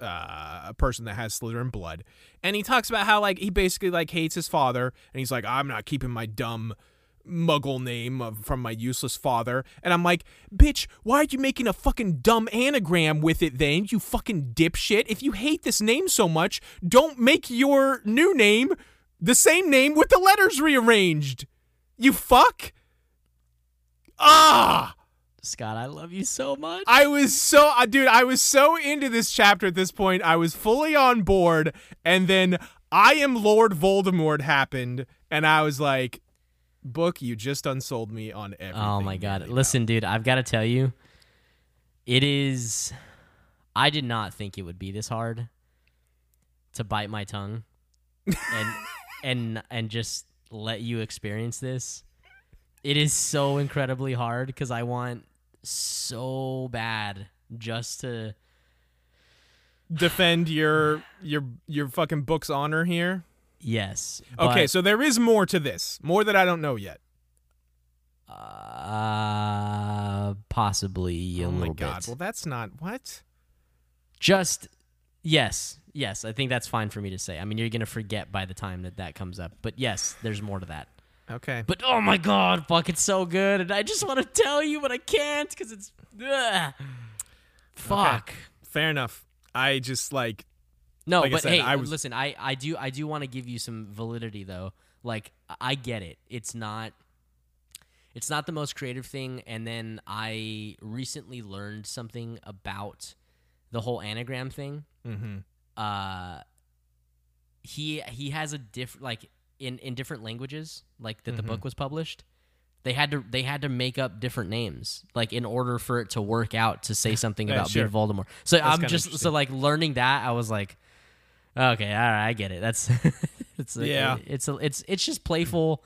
Speaker 2: uh person that has Slytherin blood. And he talks about how like he basically like hates his father, and he's like, I'm not keeping my dumb muggle name of, from my useless father. And I'm like, bitch, why are you making a fucking dumb anagram with it then, you fucking dipshit? If you hate this name so much, don't make your new name the same name with the letters rearranged. You fuck. Ah!
Speaker 1: Scott, I love you so much.
Speaker 2: I was so, uh, dude, I was so into this chapter at this point. I was fully on board. And then I am Lord Voldemort happened, and I was like, book, you just unsold me on everything.
Speaker 1: Oh my god.
Speaker 2: really
Speaker 1: Listen, dude, I've got to tell you it is I did not think it would be this hard to bite my tongue and and and just let you experience this. It is so incredibly hard cuz I want so bad just to
Speaker 2: defend your your your fucking book's honor here.
Speaker 1: Yes.
Speaker 2: Okay,
Speaker 1: but,
Speaker 2: so there is more to this, more that I don't know yet.
Speaker 1: uh possibly a
Speaker 2: oh my
Speaker 1: little
Speaker 2: god!
Speaker 1: bit.
Speaker 2: Well, that's not what.
Speaker 1: just yes yes i think that's fine for me to say i mean you're gonna forget by the time that that comes up but yes there's more to that
Speaker 2: Okay.
Speaker 1: but oh my god fuck it's so good and i just want to tell you but i can't because it's ugh. fuck
Speaker 2: Fair enough. I just like
Speaker 1: no
Speaker 2: Like I
Speaker 1: but
Speaker 2: said,
Speaker 1: hey
Speaker 2: I was-
Speaker 1: listen i i do i do want to give you some validity though like i get it it's not it's not the most creative thing and then i recently learned something about the whole anagram thing
Speaker 2: mhm.
Speaker 1: uh he he has a different like in in different languages like that the
Speaker 2: Mm-hmm.
Speaker 1: book was published they had to they had to make up different names like in order for it to work out to say something
Speaker 2: Yeah,
Speaker 1: about
Speaker 2: sure.
Speaker 1: being Voldemort. So I'm just so like learning that I was like okay, all right, I get it. That's it's a,
Speaker 2: Yeah.
Speaker 1: it's a, it's it's just playful.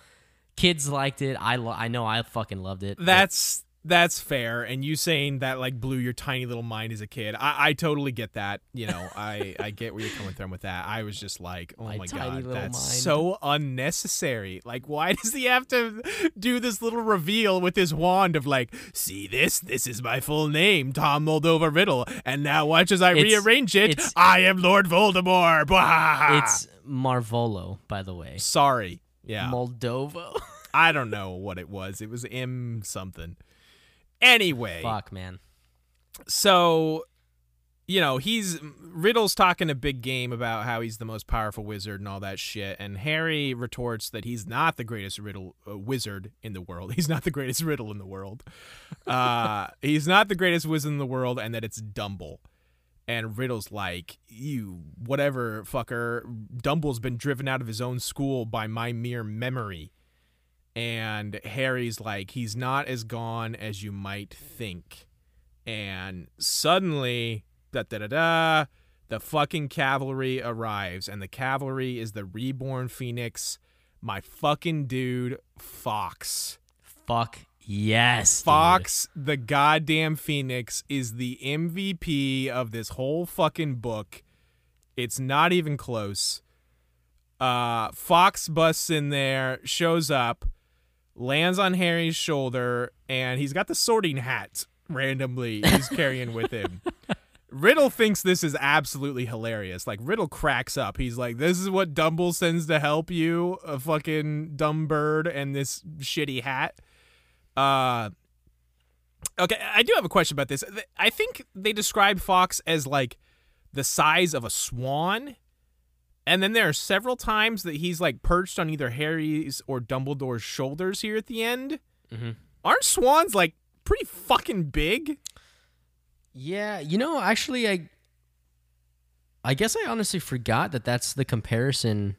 Speaker 1: Kids liked it. I lo- I know I fucking loved it.
Speaker 2: That's that's fair. And you saying that like blew your tiny little mind as a kid. I, I totally get that. You know, I, I get where you're coming from with that. I was just like, oh
Speaker 1: My
Speaker 2: my, god, that's
Speaker 1: mind.
Speaker 2: so unnecessary. Like, why does he have to do this little reveal with his wand of like, see this? This is my full name, Tom Moldova Riddle. And now watch as I
Speaker 1: It's-
Speaker 2: rearrange it. I am Lord Voldemort.
Speaker 1: It's Marvolo, by the way.
Speaker 2: sorry. Yeah.
Speaker 1: Moldovo.
Speaker 2: I don't know what it was. It was M something. Anyway,
Speaker 1: Fuck, man.
Speaker 2: so you know he's riddle's talking a big game about how he's the most powerful wizard and all that shit and harry retorts that he's not the greatest riddle uh, wizard in the world. He's not the greatest riddle in the world. Uh, he's not the greatest wizard in the world and that it's dumble. And riddle's like you whatever fucker. Dumble's been driven out of his own school by my mere memory and harry's like he's not as gone as you might think and suddenly da da da da the fucking cavalry arrives and the cavalry is the reborn phoenix my fucking dude Fawkes
Speaker 1: Fuck yes. dude.
Speaker 2: Fawkes the goddamn phoenix is the mvp of this whole fucking book it's not even close uh Fawkes busts in there shows up lands on harry's shoulder and he's got the sorting hat randomly he's carrying with him Riddle thinks this is absolutely hilarious. Like Riddle cracks up. He's like, "This is what Dumble sends to help you, a fucking dumb bird and this shitty hat." Uh Okay, I do have a question about this. I think they describe Fawkes as like the size of a swan. And then there are several times that he's like perched on either Harry's or Dumbledore's shoulders here at the end.
Speaker 1: Mhm.
Speaker 2: Aren't swans like pretty fucking big?
Speaker 1: Yeah, you know, actually, I, I guess I honestly forgot that that's the comparison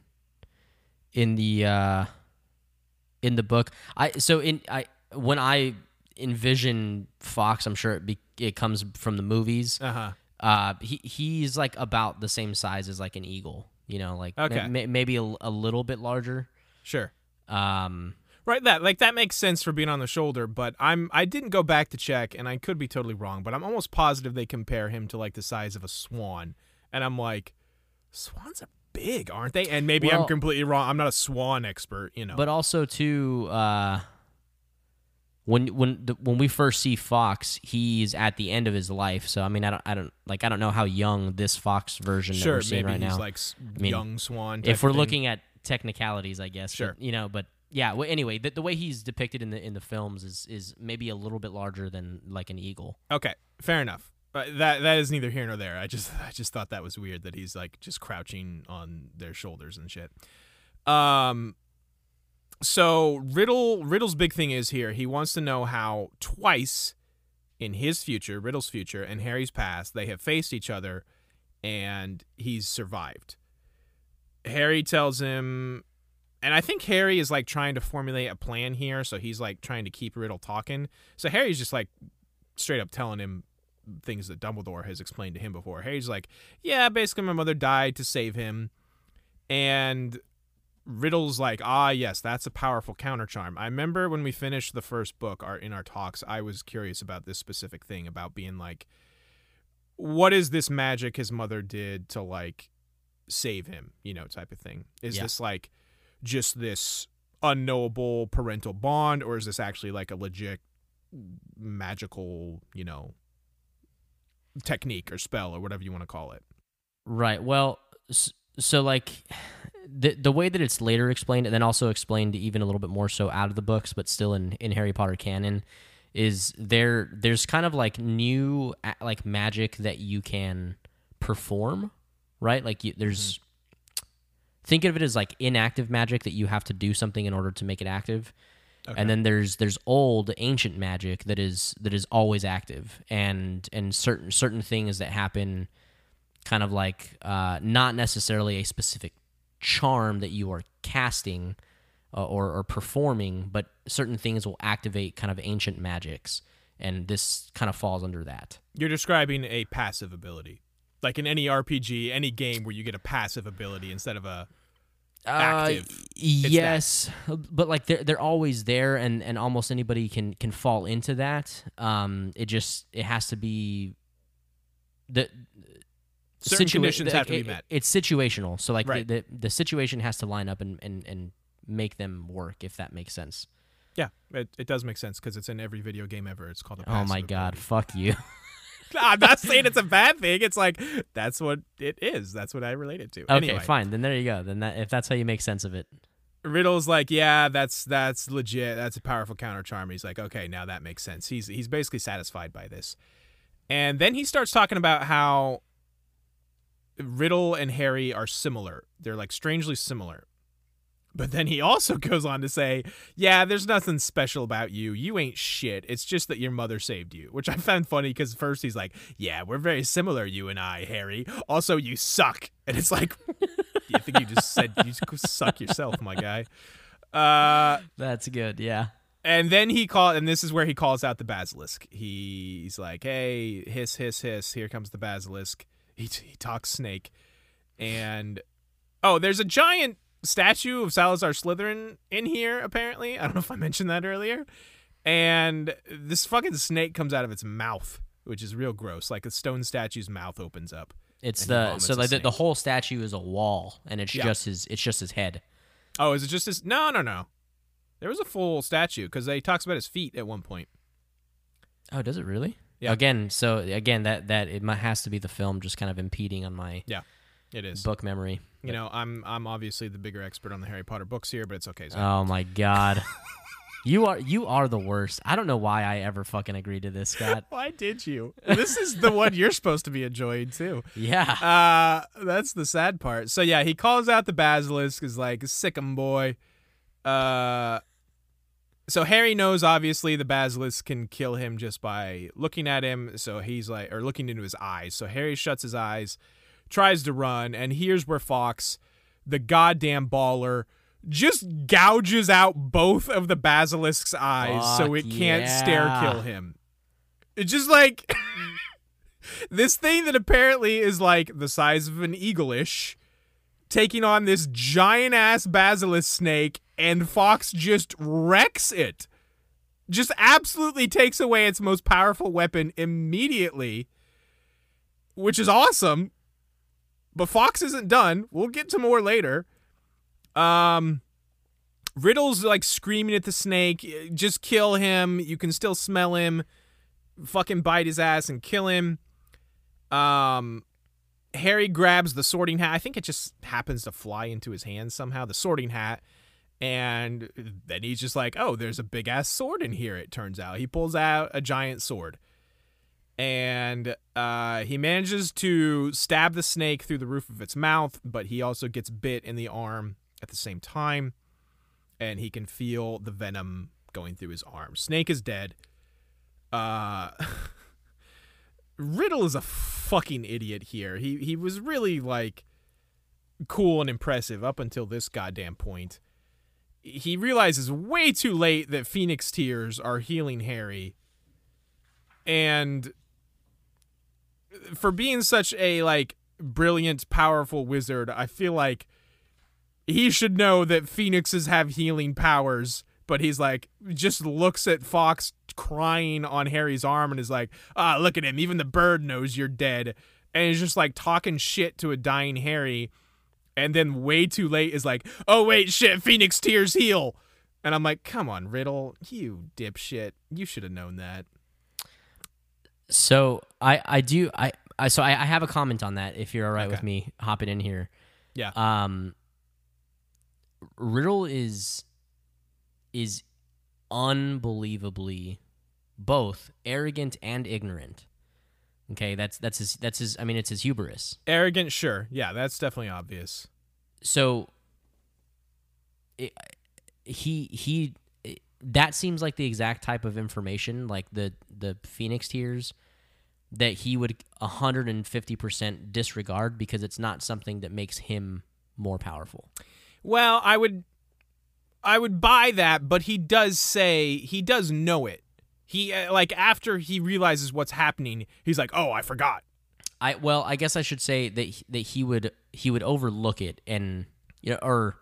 Speaker 1: in the uh, in the book. I so in I when I envision Fawkes, I'm sure it be, it comes from the movies.
Speaker 2: Uh-huh.
Speaker 1: Uh, he he's like about the same size as like an eagle. You know, like
Speaker 2: Okay.
Speaker 1: ma- maybe a, a little bit larger.
Speaker 2: Sure.
Speaker 1: Um,
Speaker 2: Right, that like that makes sense for being on the shoulder, but I'm I didn't go back to check, and I could be totally wrong, but I'm almost positive they compare him to like the size of a swan, and I'm like, swans are big, aren't they? And maybe I'm completely wrong. I'm not a swan expert, you know.
Speaker 1: But also too, uh, when when the, when we first see Fawkes, he's at the end of his life. So I mean, I don't I don't like I don't know how young this Fawkes version that
Speaker 2: sure,
Speaker 1: we're seeing
Speaker 2: maybe
Speaker 1: right
Speaker 2: he's
Speaker 1: now.
Speaker 2: like
Speaker 1: mean,
Speaker 2: young swan.
Speaker 1: if we're looking at technicalities, I guess.
Speaker 2: Sure.
Speaker 1: But, you know, but yeah. Well, anyway, the, the way he's depicted in the in the films is is maybe a little bit larger than like an eagle.
Speaker 2: okay, fair enough. But that that is neither here nor there. I just I just thought that was weird that he's like just crouching on their shoulders and shit. Um so Riddle Riddle's big thing is here. He wants to know how twice in his future, Riddle's future and Harry's past, they have faced each other and he's survived. Harry tells him, and I think Harry is like trying to formulate a plan here. So he's like trying to keep Riddle talking. So Harry's just like straight up telling him things that Dumbledore has explained to him before. Harry's like, yeah, basically my mother died to save him. And Riddle's like, ah, yes, that's a powerful counter charm. I remember when we finished the first book, our in our talks, I was curious about this specific thing about being like, what is this magic his mother did to like save him, you know, type of thing. Is
Speaker 1: Yeah.
Speaker 2: this like just this unknowable parental bond, or is this actually like a legit magical, you know, technique or spell or whatever you want to call it?
Speaker 1: Right. Well, s- so like the the way that it's later explained, and then also explained even a little bit more so out of the books, but still in in Harry Potter canon, is there there's kind of like new like magic that you can perform, right? Like you, there's mm-hmm. think of it as like inactive magic that you have to do something in order to make it active.
Speaker 2: Okay.
Speaker 1: And then there's there's old ancient magic that is that is always active and and certain certain things that happen kind of like uh, not necessarily a specific charm that you are casting uh, or, or performing, but certain things will activate kind of ancient magics, and this kind of falls under that.
Speaker 2: You're describing a passive ability. Like in any RPG, any game where you get a passive ability instead of a active.
Speaker 1: Uh, yes, but like they're they're always there, and and almost anybody can can fall into that. Um, it just it has to be the
Speaker 2: certain
Speaker 1: situa-
Speaker 2: conditions
Speaker 1: the-
Speaker 2: have to be
Speaker 1: it-
Speaker 2: met.
Speaker 1: It's situational, so like
Speaker 2: Right.
Speaker 1: the, the the situation has to line up and and and make them work, if that makes sense.
Speaker 2: Yeah, it, it does make sense because it's in every video game ever. It's called a
Speaker 1: Oh my god,
Speaker 2: ability.
Speaker 1: fuck you.
Speaker 2: I'm not saying it's a bad thing. It's like that's what it is. That's what I relate it to.
Speaker 1: Okay,
Speaker 2: anyway,
Speaker 1: fine. Then there you go. Then that if that's how you make sense of it.
Speaker 2: Riddle's like, yeah, that's that's legit. That's a powerful counter charm. He's like, okay, now that makes sense. He's he's basically satisfied by this, and then he starts talking about how Riddle and Harry are similar. They're like strangely similar. But then he also goes on to say, Yeah, there's nothing special about you. You ain't shit. It's just that your mother saved you. Which I found funny because first he's like, Yeah, we're very similar, you and I, Harry. Also, you suck. And it's like, I think you just said you suck yourself, my guy. Uh,
Speaker 1: That's good. Yeah.
Speaker 2: and then he call, and this is where he calls out the basilisk. He's like, "Hey, hiss, hiss, hiss! Here comes the basilisk." He he talks snake, and oh, there's a giant statue of Salazar Slytherin in here. Apparently, I don't know if I mentioned that earlier. And this fucking snake comes out of its mouth, which is real gross. Like a stone statue's mouth opens up.
Speaker 1: It's the so like the, the whole statue is a wall, and it's
Speaker 2: Yeah.
Speaker 1: just his it's just his head.
Speaker 2: Oh, is it just his? No, no, no. There was a full statue because he talks about his feet at one point.
Speaker 1: Oh, does it really?
Speaker 2: Yeah.
Speaker 1: Again, so again, that that it might, has to be the film just kind of impeding on my yeah,
Speaker 2: It is.
Speaker 1: book memory.
Speaker 2: You know, I'm I'm obviously the bigger expert on the Harry Potter books here, but it's okay. Zach.
Speaker 1: Oh my god, you are you are the worst. I don't know why I ever fucking agreed to this, Scott.
Speaker 2: Why did you? This is the one you're supposed to be enjoying too.
Speaker 1: Yeah,
Speaker 2: Uh that's the sad part. So yeah, he calls out the basilisk is like sick 'em boy. Uh so Harry knows obviously the basilisk can kill him just by looking at him, so he's like or looking into his eyes. So Harry shuts his eyes, tries to run, and here's where Fawkes, the goddamn baller, just gouges out both of the basilisk's eyes so it can't stare kill him. It's just like this thing that apparently is like the size of an eagle-ish taking on this giant ass basilisk snake and Fawkes just wrecks it. Just absolutely takes away its most powerful weapon immediately, which is awesome. But Fawkes isn't done. We'll get to more later. Um Riddle's like screaming at the snake, just kill him. You can still smell him. Fucking bite his ass and kill him. Um Harry grabs the sorting hat. I think it just happens to fly into his hands somehow, the sorting hat. And then he's just like, oh, there's a big ass sword in here, it turns out. He pulls out a giant sword. And uh, he manages to stab the snake through the roof of its mouth, but he also gets bit in the arm at the same time. And he can feel the venom going through his arm. Snake is dead. Uh. Riddle is a fucking idiot here. He he was really like cool and impressive up until this goddamn point. He realizes way too late that Phoenix Tears are healing Harry. And for being such a like brilliant, powerful wizard, I feel like he should know that phoenixes have healing powers. But he's like, just looks at Fawkes crying on Harry's arm and is like, ah, look at him. Even the bird knows you're dead. And he's just like talking shit to a dying Harry. And then way too late is like, oh, wait, shit, Phoenix tears heal. And I'm like, come on, Riddle, you dipshit. You should have known that.
Speaker 1: So I I do I, I so I, I have a comment on that if you're all right
Speaker 2: Okay.
Speaker 1: with me hopping in here.
Speaker 2: Yeah.
Speaker 1: Um Riddle is is unbelievably both arrogant and ignorant. Okay, that's that's his that's his I mean it's his hubris.
Speaker 2: Arrogant, sure. Yeah, that's definitely obvious.
Speaker 1: So it, he he it- that seems like the exact type of information like the the Phoenix tears that he would 150% disregard because it's not something that makes him more powerful.
Speaker 2: Well, I would I would buy that, but he does say he does know it. He uh, like after he realizes what's happening, he's like, "Oh, I forgot."
Speaker 1: I well, I guess I should say that he- that he would he would overlook it and you know or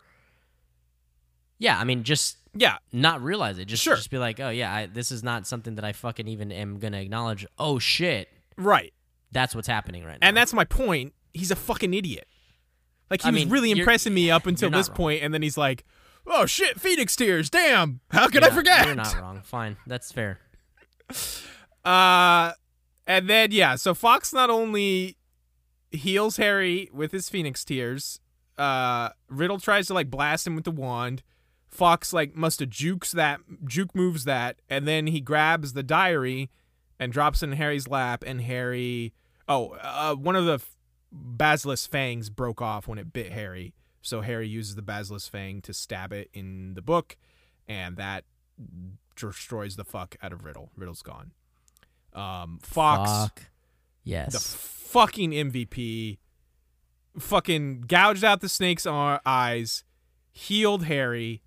Speaker 1: yeah, I mean just
Speaker 2: Yeah,
Speaker 1: not realize it. Just
Speaker 2: Sure.
Speaker 1: just be like, "Oh yeah, I, this is not something that I fucking even am going to acknowledge." Oh shit.
Speaker 2: right.
Speaker 1: That's what's happening right now.
Speaker 2: And that's my point. He's a fucking idiot. Like he
Speaker 1: I
Speaker 2: was
Speaker 1: mean,
Speaker 2: really impressing me up until this point, and then he's like, "Oh shit, Phoenix tears! Damn, how could
Speaker 1: You're
Speaker 2: I forget?"
Speaker 1: You're not wrong. Fine. That's fair.
Speaker 2: Uh, and then yeah, so Fawkes not only heals Harry with his Phoenix tears, uh, Riddle tries to like blast him with the wand. Fawkes like must have jukes that juke moves that, and then he grabs the diary and drops it in Harry's lap, and Harry, oh, uh, one of the basilisk fangs broke off when it bit Harry, so Harry uses the basilisk fang to stab it in the book, and that destroys the fuck out of Riddle. Riddle's gone. Um, Fawkes,
Speaker 1: Fuck.
Speaker 2: the fucking MVP, fucking gouged out the snake's eyes, healed Harry.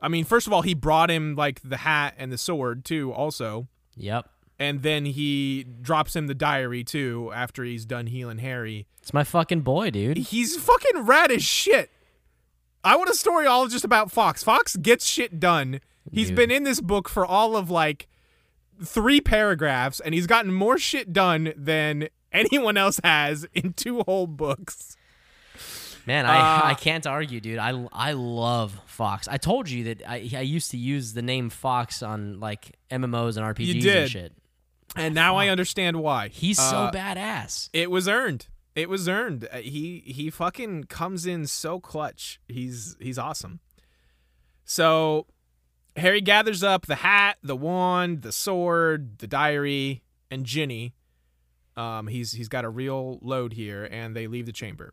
Speaker 2: I mean, first of all, he brought him like the hat and the sword too, also,
Speaker 1: Yep.
Speaker 2: and then he drops him the diary too after he's done healing Harry.
Speaker 1: It's my fucking boy, dude.
Speaker 2: He's fucking rad as shit. I want a story all just about Fawkes. Fawkes gets shit done. He's
Speaker 1: Dude.
Speaker 2: been in this book for all of like three paragraphs, and he's gotten more shit done than anyone else has in two whole books.
Speaker 1: Man, I,
Speaker 2: Uh,
Speaker 1: I can't argue, dude. I, I love Fawkes. I told you that I, I used to use the name Fawkes on like MMOs and RPGs and shit.
Speaker 2: And now I understand why.
Speaker 1: He's so
Speaker 2: Uh,
Speaker 1: badass.
Speaker 2: It was earned. It was earned. Uh, He he fucking comes in so clutch. He's he's awesome. So Harry gathers up the hat, the wand, the sword, the diary, and Ginny. Um, he's he's got a real load here, and they leave the chamber.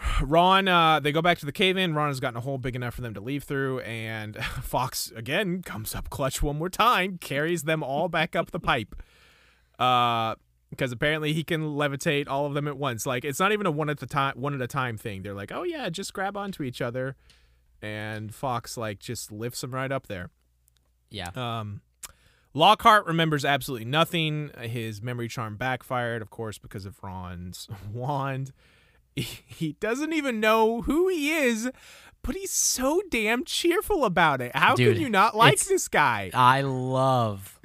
Speaker 2: Ron, uh, they go back to the cave in. Ron has gotten a hole big enough for them to leave through, and Fawkes again comes up clutch one more time, carries them all back up the pipe. Uh, because apparently he can levitate all of them at once. Like it's not even a one at the time, one at a time thing. They're like, oh yeah, just grab onto each other, and Fawkes like just lifts him right up there.
Speaker 1: Yeah.
Speaker 2: Um, Lockhart remembers absolutely nothing. His memory charm backfired, of course, because of Ron's wand. He doesn't even know who he is, but he's so damn cheerful about it. How
Speaker 1: Dude,
Speaker 2: can you not like this guy?
Speaker 1: I love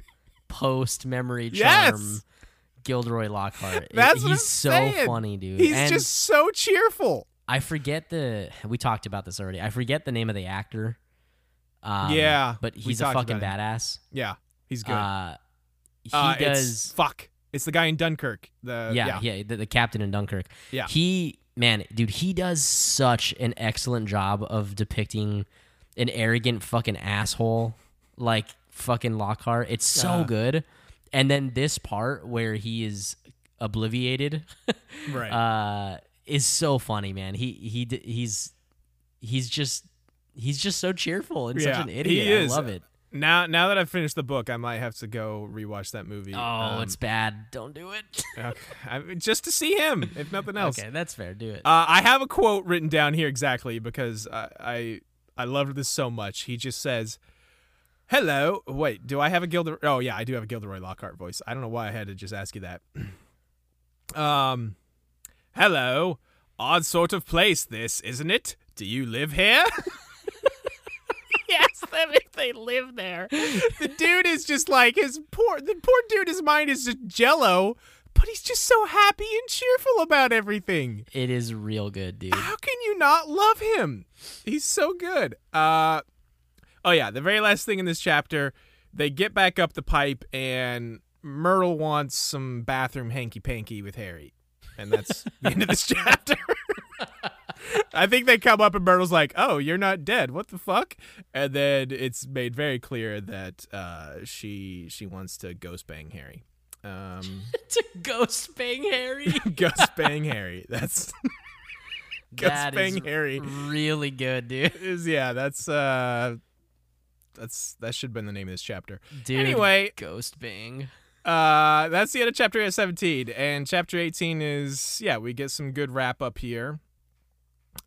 Speaker 1: post memory charm. Yes! Gilderoy Lockhart.
Speaker 2: That's what
Speaker 1: he's so
Speaker 2: saying.
Speaker 1: funny, dude.
Speaker 2: He's
Speaker 1: and
Speaker 2: just so cheerful.
Speaker 1: I forget the we talked about this already. I forget the name of the actor. Um,
Speaker 2: Yeah,
Speaker 1: but he's a fucking badass.
Speaker 2: Yeah, he's good.
Speaker 1: Uh, he
Speaker 2: Uh, it's-
Speaker 1: does.
Speaker 2: fuck. It's the guy in Dunkirk. The
Speaker 1: yeah,
Speaker 2: yeah,
Speaker 1: yeah, the, the captain in Dunkirk.
Speaker 2: Yeah.
Speaker 1: He, man, dude, he does such an excellent job of depicting an arrogant fucking asshole like fucking Lockhart. It's so
Speaker 2: Uh-huh.
Speaker 1: good. And then this part where he is obliviated,
Speaker 2: right.
Speaker 1: uh, is so funny, man. He he he's he's just he's just so cheerful and
Speaker 2: Yeah,
Speaker 1: such an idiot. I love it.
Speaker 2: Now, now that I've finished the book, I might have to go rewatch that movie.
Speaker 1: Oh,
Speaker 2: Um,
Speaker 1: it's bad. Don't do it.
Speaker 2: okay. I mean, just to see him, if nothing else.
Speaker 1: okay, that's fair. Do it.
Speaker 2: Uh, I have a quote written down here exactly because I, I I loved this so much. He just says, "Hello." Wait, do I have a Gilderoy? Oh yeah, I do have a Gilderoy Lockhart voice. I don't know why I had to just ask you that. um, hello. Odd sort of place, this isn't it? Do you live here? yes, them if they live there. The dude is just like his poor. The poor dude. His mind is just jello. But he's just so happy and cheerful about everything.
Speaker 1: it is real good, dude.
Speaker 2: How can you not love him? He's so good. Uh Oh yeah, the very last thing in this chapter, they get back up the pipe and Myrtle wants some bathroom hanky panky with Harry. And that's the end of this chapter. I think they come up and Myrtle's like, "Oh, you're not dead. What the fuck?" And then it's made very clear that uh, she she wants to ghost bang Harry. Um,
Speaker 1: to ghost bang Harry.
Speaker 2: ghost bang Harry. That's ghost
Speaker 1: That
Speaker 2: bang Harry.
Speaker 1: really good, dude.
Speaker 2: is yeah that's uh that's that should have been the name of this chapter
Speaker 1: Dude,
Speaker 2: anyway
Speaker 1: ghost bang.
Speaker 2: Uh that's the end of chapter 17 and chapter 18 is yeah we get some good wrap up here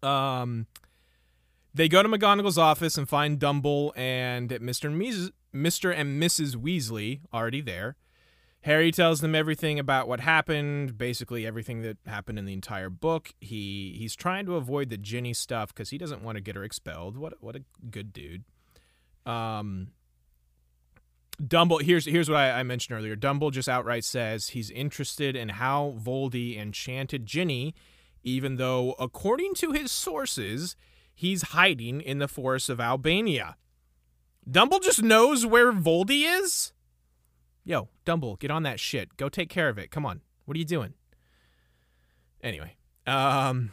Speaker 2: um they go to McGonagall's office and find Dumble and Mr. and Mrs. Mr. and Mrs. Weasley already there. Harry tells them everything about what happened, basically everything that happened in the entire book. He he's trying to avoid the Ginny stuff because he doesn't want to get her expelled. What what a good dude. Um, Dumble here's here's what I, I mentioned earlier. Dumble just outright says he's interested in how Voldy enchanted Ginny, even though according to his sources, he's hiding in the forests of Albania. Dumble just knows where Voldy is. Yo, Dumble, get on that shit. Go take care of it. Come on. What are you doing? Anyway, um,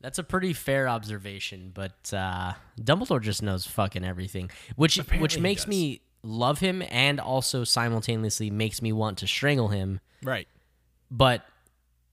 Speaker 1: That's a pretty fair observation, but uh, Dumbledore just knows fucking everything, which
Speaker 2: Apparently
Speaker 1: which makes me love him and also simultaneously makes me want to strangle him.
Speaker 2: right.
Speaker 1: But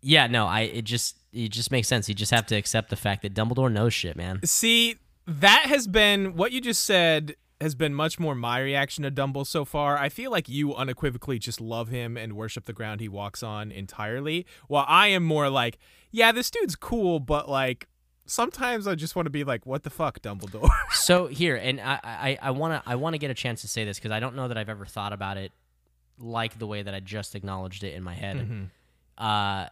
Speaker 1: yeah, no, I it just it just makes sense. You just have to accept the fact that Dumbledore knows shit, man.
Speaker 2: See, that has been what you just said has been much more my reaction to Dumble so far. I feel like you unequivocally just love him and worship the ground he walks on entirely. While I am more like, yeah, this dude's cool, but like sometimes I just want to be like, what the fuck, Dumbledore?
Speaker 1: So here, and I I I want to I want to get a chance to say this because I don't know that I've ever thought about it like the way that I just acknowledged it in my head.
Speaker 2: Mhm.
Speaker 1: Uh,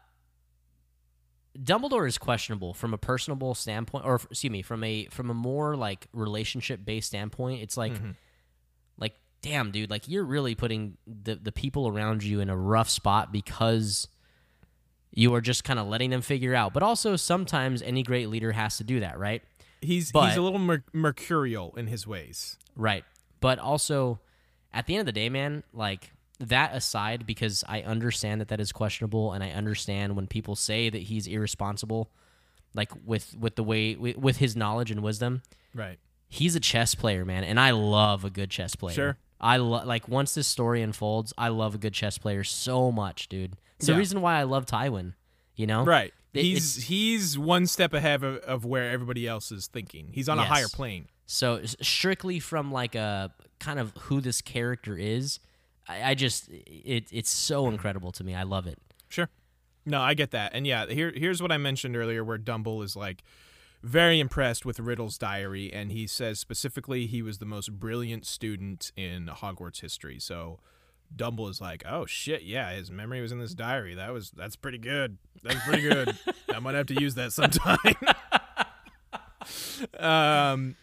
Speaker 1: Dumbledore is questionable from a personable standpoint, or excuse me, from a from a more like relationship based standpoint. It's like,
Speaker 2: Mhm.
Speaker 1: like damn, dude, like you're really putting the the people around you in a rough spot because you are just kind of letting them figure out. But also, sometimes any great leader has to do that, right?
Speaker 2: He's
Speaker 1: But-
Speaker 2: he's a little mer- mercurial in his ways.
Speaker 1: Right. But also, at the end of the day, man, like that aside, because I understand that that is questionable, and I understand when people say that he's irresponsible, like with with the way with, with his knowledge and wisdom,
Speaker 2: Right.
Speaker 1: he's a chess player, man, and I love a good chess player.
Speaker 2: Sure.
Speaker 1: I lo- like once this story unfolds, I love a good chess player so much, dude. It's the reason why I love Tywin. You know,
Speaker 2: Right.
Speaker 1: It-
Speaker 2: he's he's one step ahead of, of where everybody else is thinking. He's on a higher plane.
Speaker 1: So strictly from like a kind of who this character is, I, I just it it's so incredible to me. I love it.
Speaker 2: Sure. No, I get that. And yeah, here here's what I mentioned earlier where Dumble is like very impressed with Riddle's diary and he says specifically he was the most brilliant student in Hogwarts history. So Dumble is like, "Oh shit, yeah, his memory was in this diary. That was that's pretty good. That's pretty good. I might have to use that sometime." um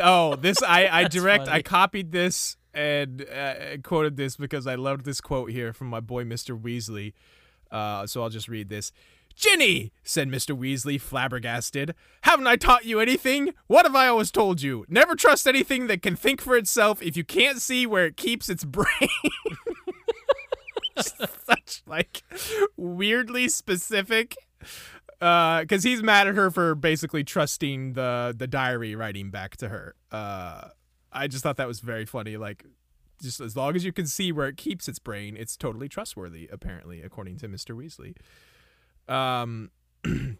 Speaker 2: Oh, this I I
Speaker 1: That's
Speaker 2: direct I copied this and uh, quoted this because I loved this quote here from my boy Mr. Weasley. Uh, so I'll just read this. Ginny, said Mr. Weasley, flabbergasted. Haven't I taught you anything? What have I always told you? Never trust anything that can think for itself if you can't see where it keeps its brain. Such like weirdly specific. Because he's mad at her for basically trusting the the diary writing back to her. Uh, I just thought that was very funny. Like, just as long as you can see where it keeps its brain, it's totally trustworthy. Apparently, according to Mister Weasley. Um,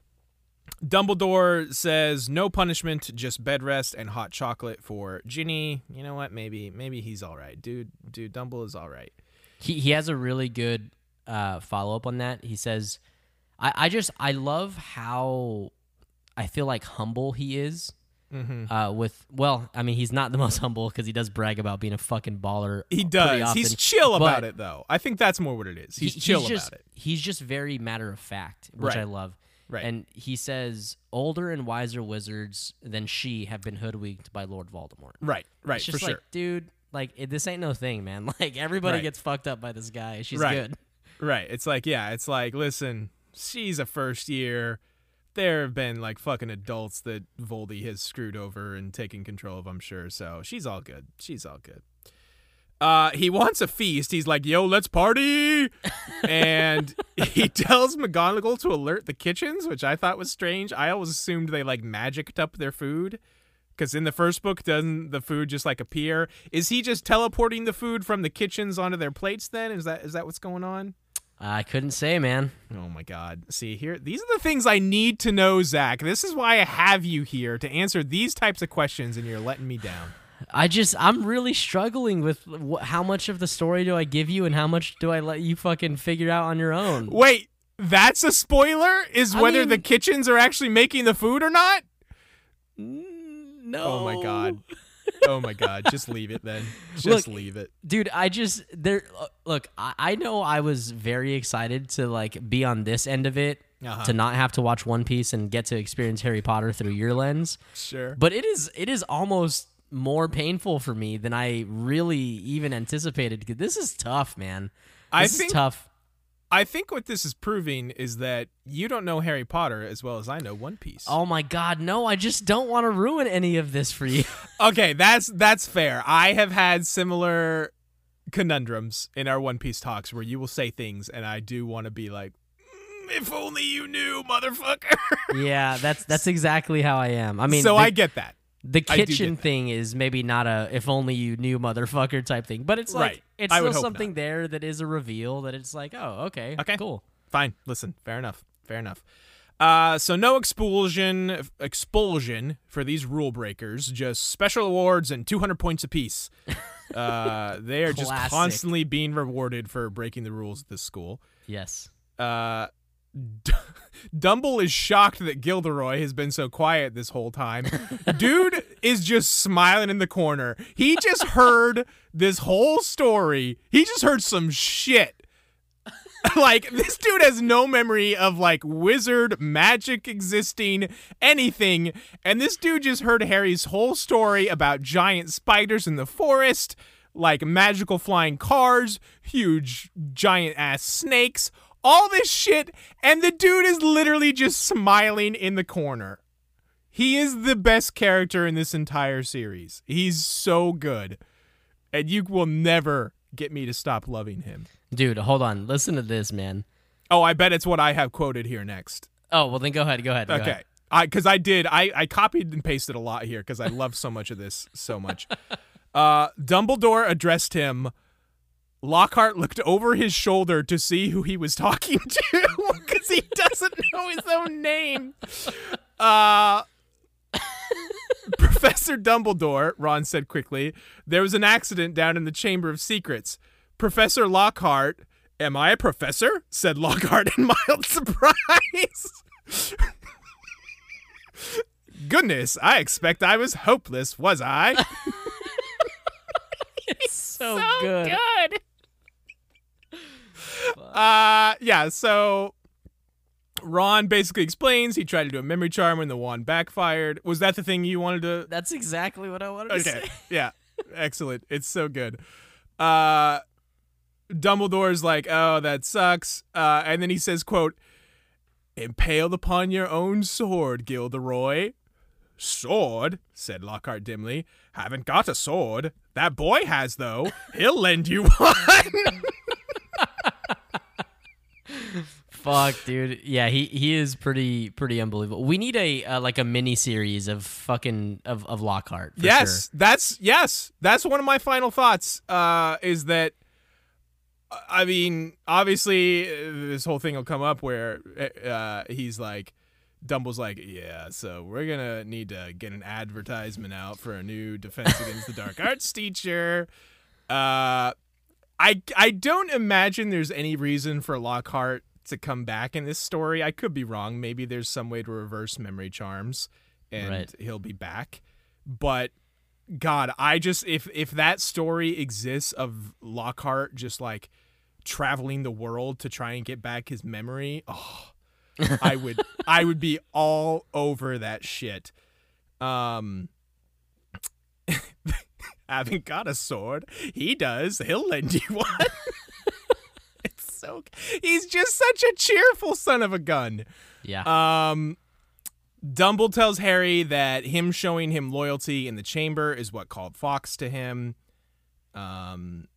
Speaker 2: Dumbledore says no punishment, just bed rest and hot chocolate for Ginny. You know what? Maybe maybe he's all right, dude. Dude, Dumble is all right.
Speaker 1: He he has a really good uh, follow up on that. He says, "I I just I love how I feel like humble he is."
Speaker 2: Mm-hmm.
Speaker 1: Uh, with well, I mean, he's not the most humble because he does brag about being a fucking baller.
Speaker 2: He does. He's chill about it though. I think that's more what it is. He's
Speaker 1: he-
Speaker 2: chill
Speaker 1: just,
Speaker 2: about it.
Speaker 1: He's just very matter of fact, which
Speaker 2: Right.
Speaker 1: I love.
Speaker 2: Right.
Speaker 1: And he says, older and wiser wizards than she have been hoodwinked by Lord Voldemort.
Speaker 2: right. Right.
Speaker 1: It's
Speaker 2: For
Speaker 1: just like,
Speaker 2: sure.
Speaker 1: dude, like it, this ain't no thing, man. Like everybody
Speaker 2: Right.
Speaker 1: gets fucked up by this guy. She's
Speaker 2: Right.
Speaker 1: good.
Speaker 2: Right. It's like, yeah, it's like, listen, she's a first year. There have been like fucking adults that Voldy has screwed over and taken control of, I'm sure. So she's all good. She's all good. Uh, he wants a feast. He's like, yo, let's party. and he tells McGonagall to alert the kitchens, which I thought was strange. I always assumed they like magicked up their food. Because in the first book, doesn't the food just like appear? Is he just teleporting the food from the kitchens onto their plates? Then is that is that what's going on?
Speaker 1: I couldn't say, man.
Speaker 2: Oh my God! See here, these are the things I need to know, Zach. This is why I have you here to answer these types of questions, and you're letting me down.
Speaker 1: I just I'm really struggling with wh- how much of the story do I give you and how much do I let you fucking figure out on your own.
Speaker 2: Wait, that's a spoiler? Is
Speaker 1: I
Speaker 2: whether
Speaker 1: mean-
Speaker 2: the kitchens are actually making the food or not?
Speaker 1: No.
Speaker 2: Oh my God! Oh my God! Just leave it then. Just
Speaker 1: Look,
Speaker 2: leave it.
Speaker 1: dude i just there uh, look I, I know i was very excited to like be on this end of it
Speaker 2: Uh-huh.
Speaker 1: to not have to watch one piece and get to experience harry potter through your lens
Speaker 2: Sure.
Speaker 1: but it is it is almost more painful for me than i really even anticipated this is tough man
Speaker 2: I think-
Speaker 1: is tough
Speaker 2: I think what this is proving is that you don't know Harry Potter as well as I know One Piece.
Speaker 1: oh my god no i just don't want to ruin any of this for you
Speaker 2: Okay, that's that's fair. I have had similar conundrums in our One Piece talks where you will say things, and I do want to be like, "Mm, "If only you knew, motherfucker."
Speaker 1: yeah that's that's exactly how i am i mean
Speaker 2: so
Speaker 1: the,
Speaker 2: I get that.
Speaker 1: The
Speaker 2: I do get
Speaker 1: kitchen thing is maybe not a if only you knew motherfucker type thing but it's like
Speaker 2: Right.
Speaker 1: it's
Speaker 2: I
Speaker 1: still something
Speaker 2: not.
Speaker 1: there that is a reveal that it's like oh okay
Speaker 2: Okay.
Speaker 1: cool
Speaker 2: Fine. Listen, fair enough. Fair enough. Uh, so no expulsion expulsion for these rule breakers. Just special awards and 200 points apiece. Uh, they are just constantly being rewarded for breaking the rules at this school.
Speaker 1: yes
Speaker 2: uh, D- Dumble is shocked that Gilderoy has been so quiet this whole time. Dude is just smiling in the corner. He just heard this whole story. He just heard some shit. like this dude has no memory of like wizard magic existing anything and this dude just heard harry's whole story about giant spiders in the forest like magical flying cars huge giant ass snakes all this shit and the dude is literally just smiling in the corner he is the best character in this entire series he's so good and you will never get me to stop loving him
Speaker 1: dude hold on listen to this man
Speaker 2: Oh, I bet it's what I have quoted here next.
Speaker 1: oh well then go ahead go ahead go
Speaker 2: Okay.
Speaker 1: ahead.
Speaker 2: I because I did I I copied and pasted a lot here because I love so much of this so much. Uh, Dumbledore addressed him. Lockhart looked over his shoulder to see who he was talking to because he doesn't know his own name. Uh, Professor Dumbledore, Ron said quickly, there was an accident down in the Chamber of Secrets. Professor Lockhart, am I a professor? said Lockhart in mild surprise. Goodness, I expect I was hopeless, was I?
Speaker 1: so, good
Speaker 2: Uh, yeah, so Ron basically explains he tried to do a memory charm and the wand backfired. Was that the thing you wanted to
Speaker 1: that's exactly what i wanted to
Speaker 2: Okay.
Speaker 1: say
Speaker 2: yeah. Excellent. It's so good. Uh Dumbledore's like, "Oh, that sucks." Uh and then he says, quote, "Impaled upon your own sword, Gilderoy." Sword? said Lockhart dimly. Haven't got a sword. That boy has though. He'll lend you one.
Speaker 1: Fuck dude yeah he he is pretty pretty unbelievable we need a uh, like a mini series of fucking of, of lockhart for
Speaker 2: yes,
Speaker 1: sure.
Speaker 2: that's yes, that's one of my final thoughts. Uh, is that I mean, obviously, uh, this whole thing will come up where uh, he's like, Dumble's like, yeah, so we're gonna need to get an advertisement out for a new Defense Against the Dark Arts teacher. Uh, I I don't imagine there's any reason for Lockhart to come back in this story. I could be wrong. Maybe there's some way to reverse memory charms, and
Speaker 1: Right.
Speaker 2: he'll be back. But God, I just if if that story exists of Lockhart just like traveling the world to try and get back his memory, oh, I would I would be all over that shit. Um haven't got a sword. He does. He'll lend you one. it's so he's just such a cheerful son of a gun.
Speaker 1: Yeah.
Speaker 2: Um, Dumble tells Harry that him showing him loyalty in the chamber is what called Fawkes to him. Um,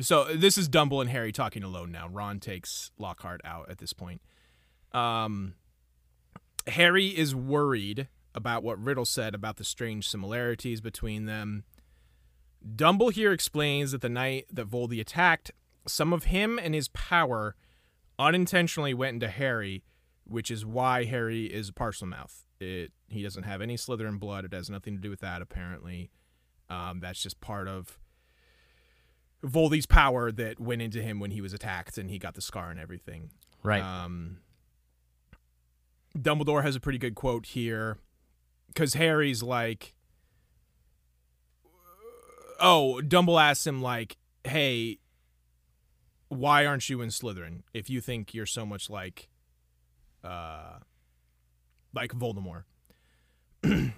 Speaker 2: so this is Dumble and Harry talking alone now. Ron takes Lockhart out at this point. Um, Harry is worried about what Riddle said about the strange similarities between them. Dumble here explains that the night that Voldy attacked, some of him and his power unintentionally went into Harry, which is why Harry is a Parselmouth. It he doesn't have any Slytherin blood. It has nothing to do with that apparently. Um, that's just part of Voldy's power that went into him when he was attacked and he got the scar and everything.
Speaker 1: right.
Speaker 2: Um, Dumbledore has a pretty good quote here because Harry's like, oh, Dumble asks him like, hey, why aren't you in Slytherin if you think you're so much like, uh, like Voldemort?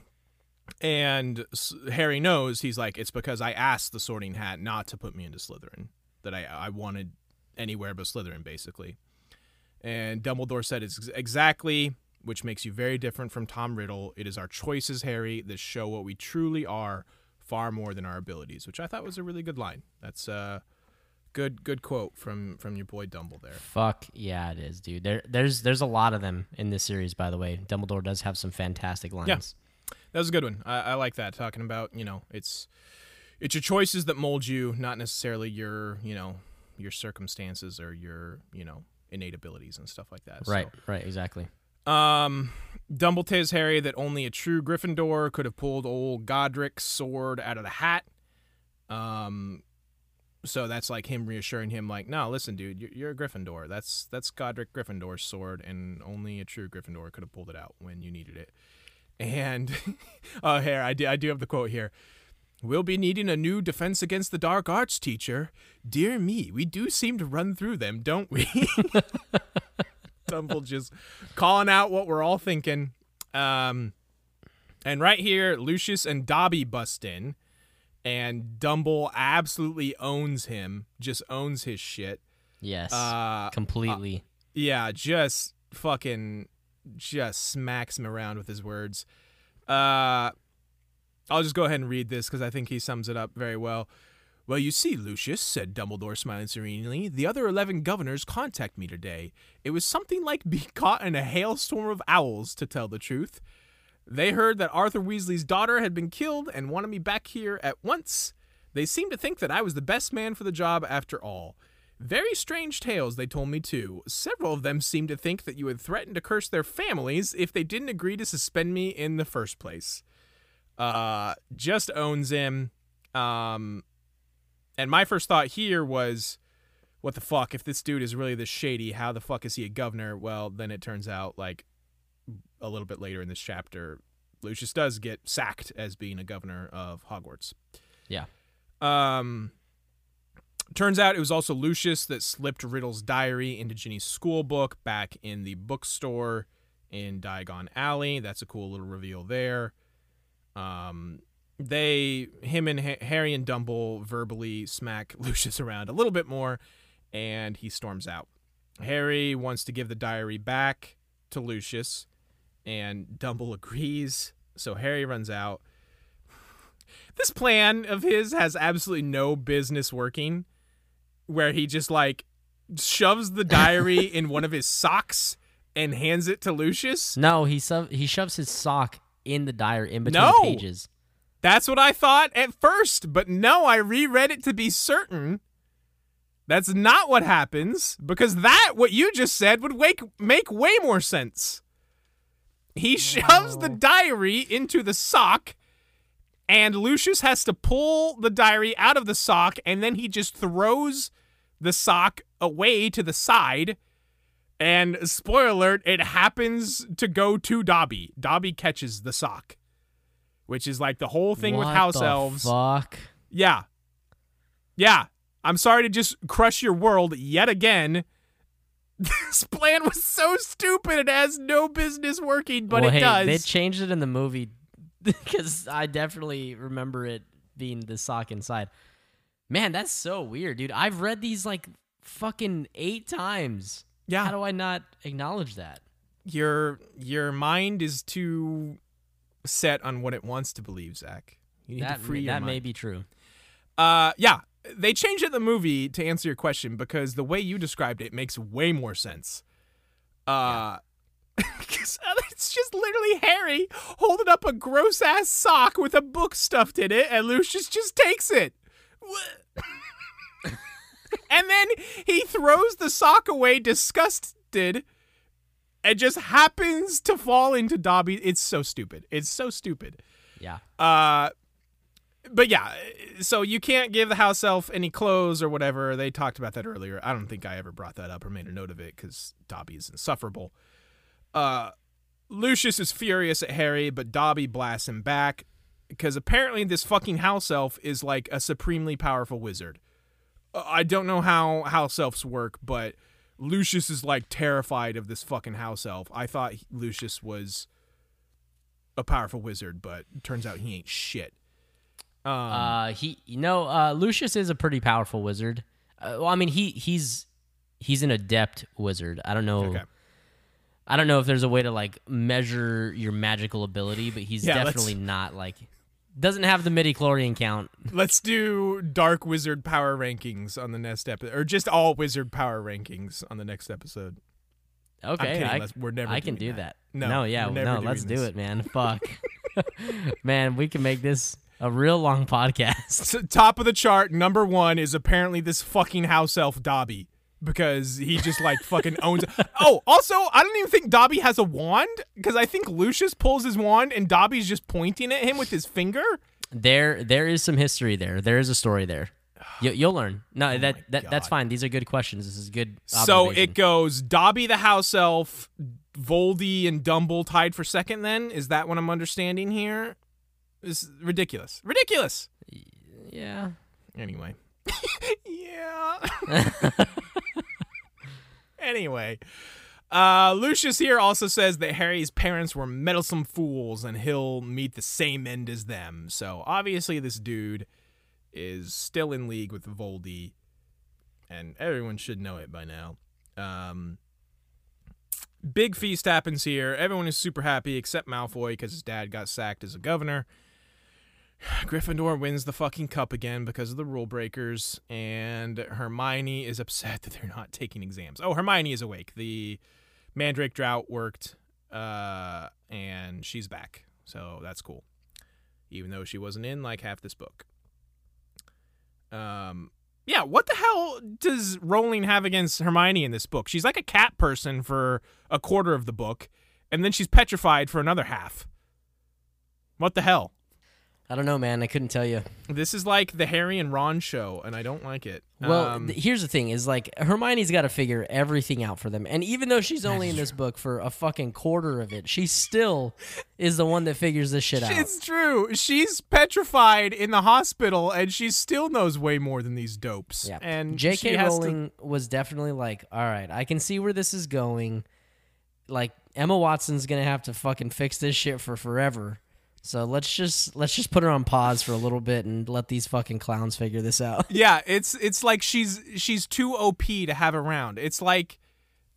Speaker 2: and Harry knows he's like, it's because I asked the Sorting Hat not to put me into Slytherin that I I wanted anywhere but Slytherin basically. And Dumbledore said it's ex- exactly, which makes you very different from Tom Riddle. It is our choices, Harry, that show what we truly are far more than our abilities, which I thought was a really good line. That's a good good quote from from your boy Dumble there.
Speaker 1: Fuck yeah, it is, dude. There, there's, there's a lot of them in this series, by the way. Dumbledore does have some fantastic lines. Yeah.
Speaker 2: That was a good one. I, I like that talking about, you know, it's it's your choices that mold you, not necessarily your, you know, your circumstances or your, you know, innate abilities and stuff like that. So-
Speaker 1: Right, right, exactly.
Speaker 2: Um, Dumble tells Harry that only a true Gryffindor could have pulled old Godric's sword out of the hat. Um, so that's like him reassuring him, like, no, listen, dude, you're, you're a Gryffindor. That's that's Godric Gryffindor's sword, and only a true Gryffindor could have pulled it out when you needed it. And oh, here I do I do have the quote here. We'll be needing a new defense against the dark arts teacher. Dear me, we do seem to run through them, don't we? Dumble just calling out what we're all thinking. Um, and right here, Lucius and Dobby bust in, and Dumble absolutely owns him, just owns his shit.
Speaker 1: Yes,
Speaker 2: Uh,
Speaker 1: completely.
Speaker 2: yeah, just fucking just smacks him around with his words. Uh I'll just go ahead and read this because I think he sums it up very well. Well, you see, Lucius, said Dumbledore, smiling serenely, the other eleven governors contact me today. It was something like being caught in a hailstorm of owls, to tell the truth. They heard that Arthur Weasley's daughter had been killed and wanted me back here at once. They seemed to think that I was the best man for the job after all. Very strange tales they told me too. Several of them seemed to think that you had threatened to curse their families if they didn't agree to suspend me in the first place. Uh, just owns him. Um, and my first thought here was, what the fuck? If this dude is really this shady, how the fuck is he a governor? Well, then it turns out, like, a little bit later in this chapter, Lucius does get sacked as being a governor of Hogwarts.
Speaker 1: Yeah.
Speaker 2: Um, turns out it was also Lucius that slipped Riddle's diary into Ginny's school book back in the bookstore in Diagon Alley. That's a cool little reveal there. Um, they, him and ha- Harry and Dumble verbally smack Lucius around a little bit more, and he storms out. Harry wants to give the diary back to Lucius, and Dumble agrees. So Harry runs out. This plan of his has absolutely no business working, where he just like shoves the diary in one of his socks and hands it to Lucius.
Speaker 1: No, he he shoves his sock in the diary in between
Speaker 2: No.
Speaker 1: pages.
Speaker 2: That's what I thought at first, but no, I reread it to be certain. That's not what happens because that what you just said would wake, make way more sense. He shoves the diary into the sock, and Lucius has to pull the diary out of the sock, and then he just throws the sock away to the side. And spoiler alert, it happens to go to Dobby. Dobby catches the sock, which is like the whole thing with house elves.
Speaker 1: Fuck.
Speaker 2: Yeah. Yeah. I'm sorry to just crush your world yet again. This plan was so stupid it has no business working, but
Speaker 1: well,
Speaker 2: it
Speaker 1: hey,
Speaker 2: does.
Speaker 1: They changed it in the movie because I definitely remember it being the sock inside. Man, that's so weird, dude. I've read these like fucking eight times.
Speaker 2: yeah.
Speaker 1: How do I not acknowledge that?
Speaker 2: your your mind is too set on what it wants to believe, Zach. You need
Speaker 1: That,
Speaker 2: to free
Speaker 1: may,
Speaker 2: your
Speaker 1: that
Speaker 2: mind.
Speaker 1: may be true.
Speaker 2: Uh, yeah, they changed it in the movie to answer your question because the way you described it makes way more sense. Uh, 'cause it's just literally Harry holding up a gross ass sock with a book stuffed in it, and Lucius just takes it. and then he throws the sock away, disgusted, and just happens to fall into Dobby. It's so stupid. It's so stupid.
Speaker 1: Yeah.
Speaker 2: Uh, but yeah, so you can't give the house elf any clothes or whatever. They talked about that earlier. I don't think I ever brought that up or made a note of it because Dobby is insufferable. Uh, Lucius is furious at Harry, but Dobby blasts him back because apparently this fucking house elf is like a supremely powerful wizard. Uh, I don't know how house elves work, but Lucius is like terrified of this fucking house elf. I thought he- Lucius was a powerful wizard, but turns out he ain't shit. Um,
Speaker 1: Uh, he, you know, uh, Lucius is a pretty powerful wizard. Uh, well, I mean, he he's he's an adept wizard. I don't know.
Speaker 2: okay.
Speaker 1: I don't know if there's a way to like measure your magical ability, but he's
Speaker 2: Yeah,
Speaker 1: definitely not like doesn't have the midi chlorian count.
Speaker 2: Let's do dark wizard power rankings on the next episode, or just all wizard power rankings on the next episode.
Speaker 1: Okay, I,
Speaker 2: we're never
Speaker 1: I can do
Speaker 2: that.
Speaker 1: that.
Speaker 2: No,
Speaker 1: no, yeah, no, let's
Speaker 2: doing
Speaker 1: do it, man. Fuck, man, we can make this a real long podcast.
Speaker 2: So, top of the chart, number one is apparently this fucking house elf Dobby because he just like fucking owns. Oh, also, I don't even think Dobby has a wand because I think Lucius pulls his wand and Dobby's just pointing at him with his finger.
Speaker 1: There, there is some history there. There is a story there. You, you'll learn. No, oh that,
Speaker 2: Oh my
Speaker 1: that that's fine. These are good questions. This is good.
Speaker 2: So it goes Dobby the house elf, Voldy and Dumble tied for second. Then is that what I'm understanding here? This ridiculous. Ridiculous.
Speaker 1: yeah.
Speaker 2: Anyway. yeah. anyway. Uh, Lucius here also says that Harry's parents were meddlesome fools and he'll meet the same end as them. So obviously, this dude is still in league with Voldy, and everyone should know it by now. Um, big feast happens here. Everyone is super happy except Malfoy because his dad got sacked as a governor. Gryffindor wins the fucking cup again because of the rule breakers, and Hermione is upset that they're not taking exams. Oh, Hermione is awake. The Mandrake drought worked, uh, and she's back, so that's cool. Even though she wasn't in like half this book. Um, yeah, what the hell does Rowling have against Hermione in this book? She's like a cat person for a quarter of the book, and then she's petrified for another half. What the hell?
Speaker 1: I don't know, man. I couldn't tell you.
Speaker 2: This is like the Harry and Ron show, and I don't like it.
Speaker 1: Well,
Speaker 2: Um,
Speaker 1: th- here's the thing: is like Hermione's got to figure everything out for them, and even though she's only in this book for a fucking quarter of it, she still is the one that figures this shit out.
Speaker 2: it's true. She's petrified in the hospital, and she still knows way more than these dopes.
Speaker 1: Yeah.
Speaker 2: And
Speaker 1: J.K.
Speaker 2: has to-
Speaker 1: Rowling was definitely like, all right, I can see where this is going. Like Emma Watson's gonna have to fucking fix this shit for forever. So let's just let's just put her on pause for a little bit and let these fucking clowns figure this out.
Speaker 2: Yeah, it's it's like she's she's too OP to have around. It's like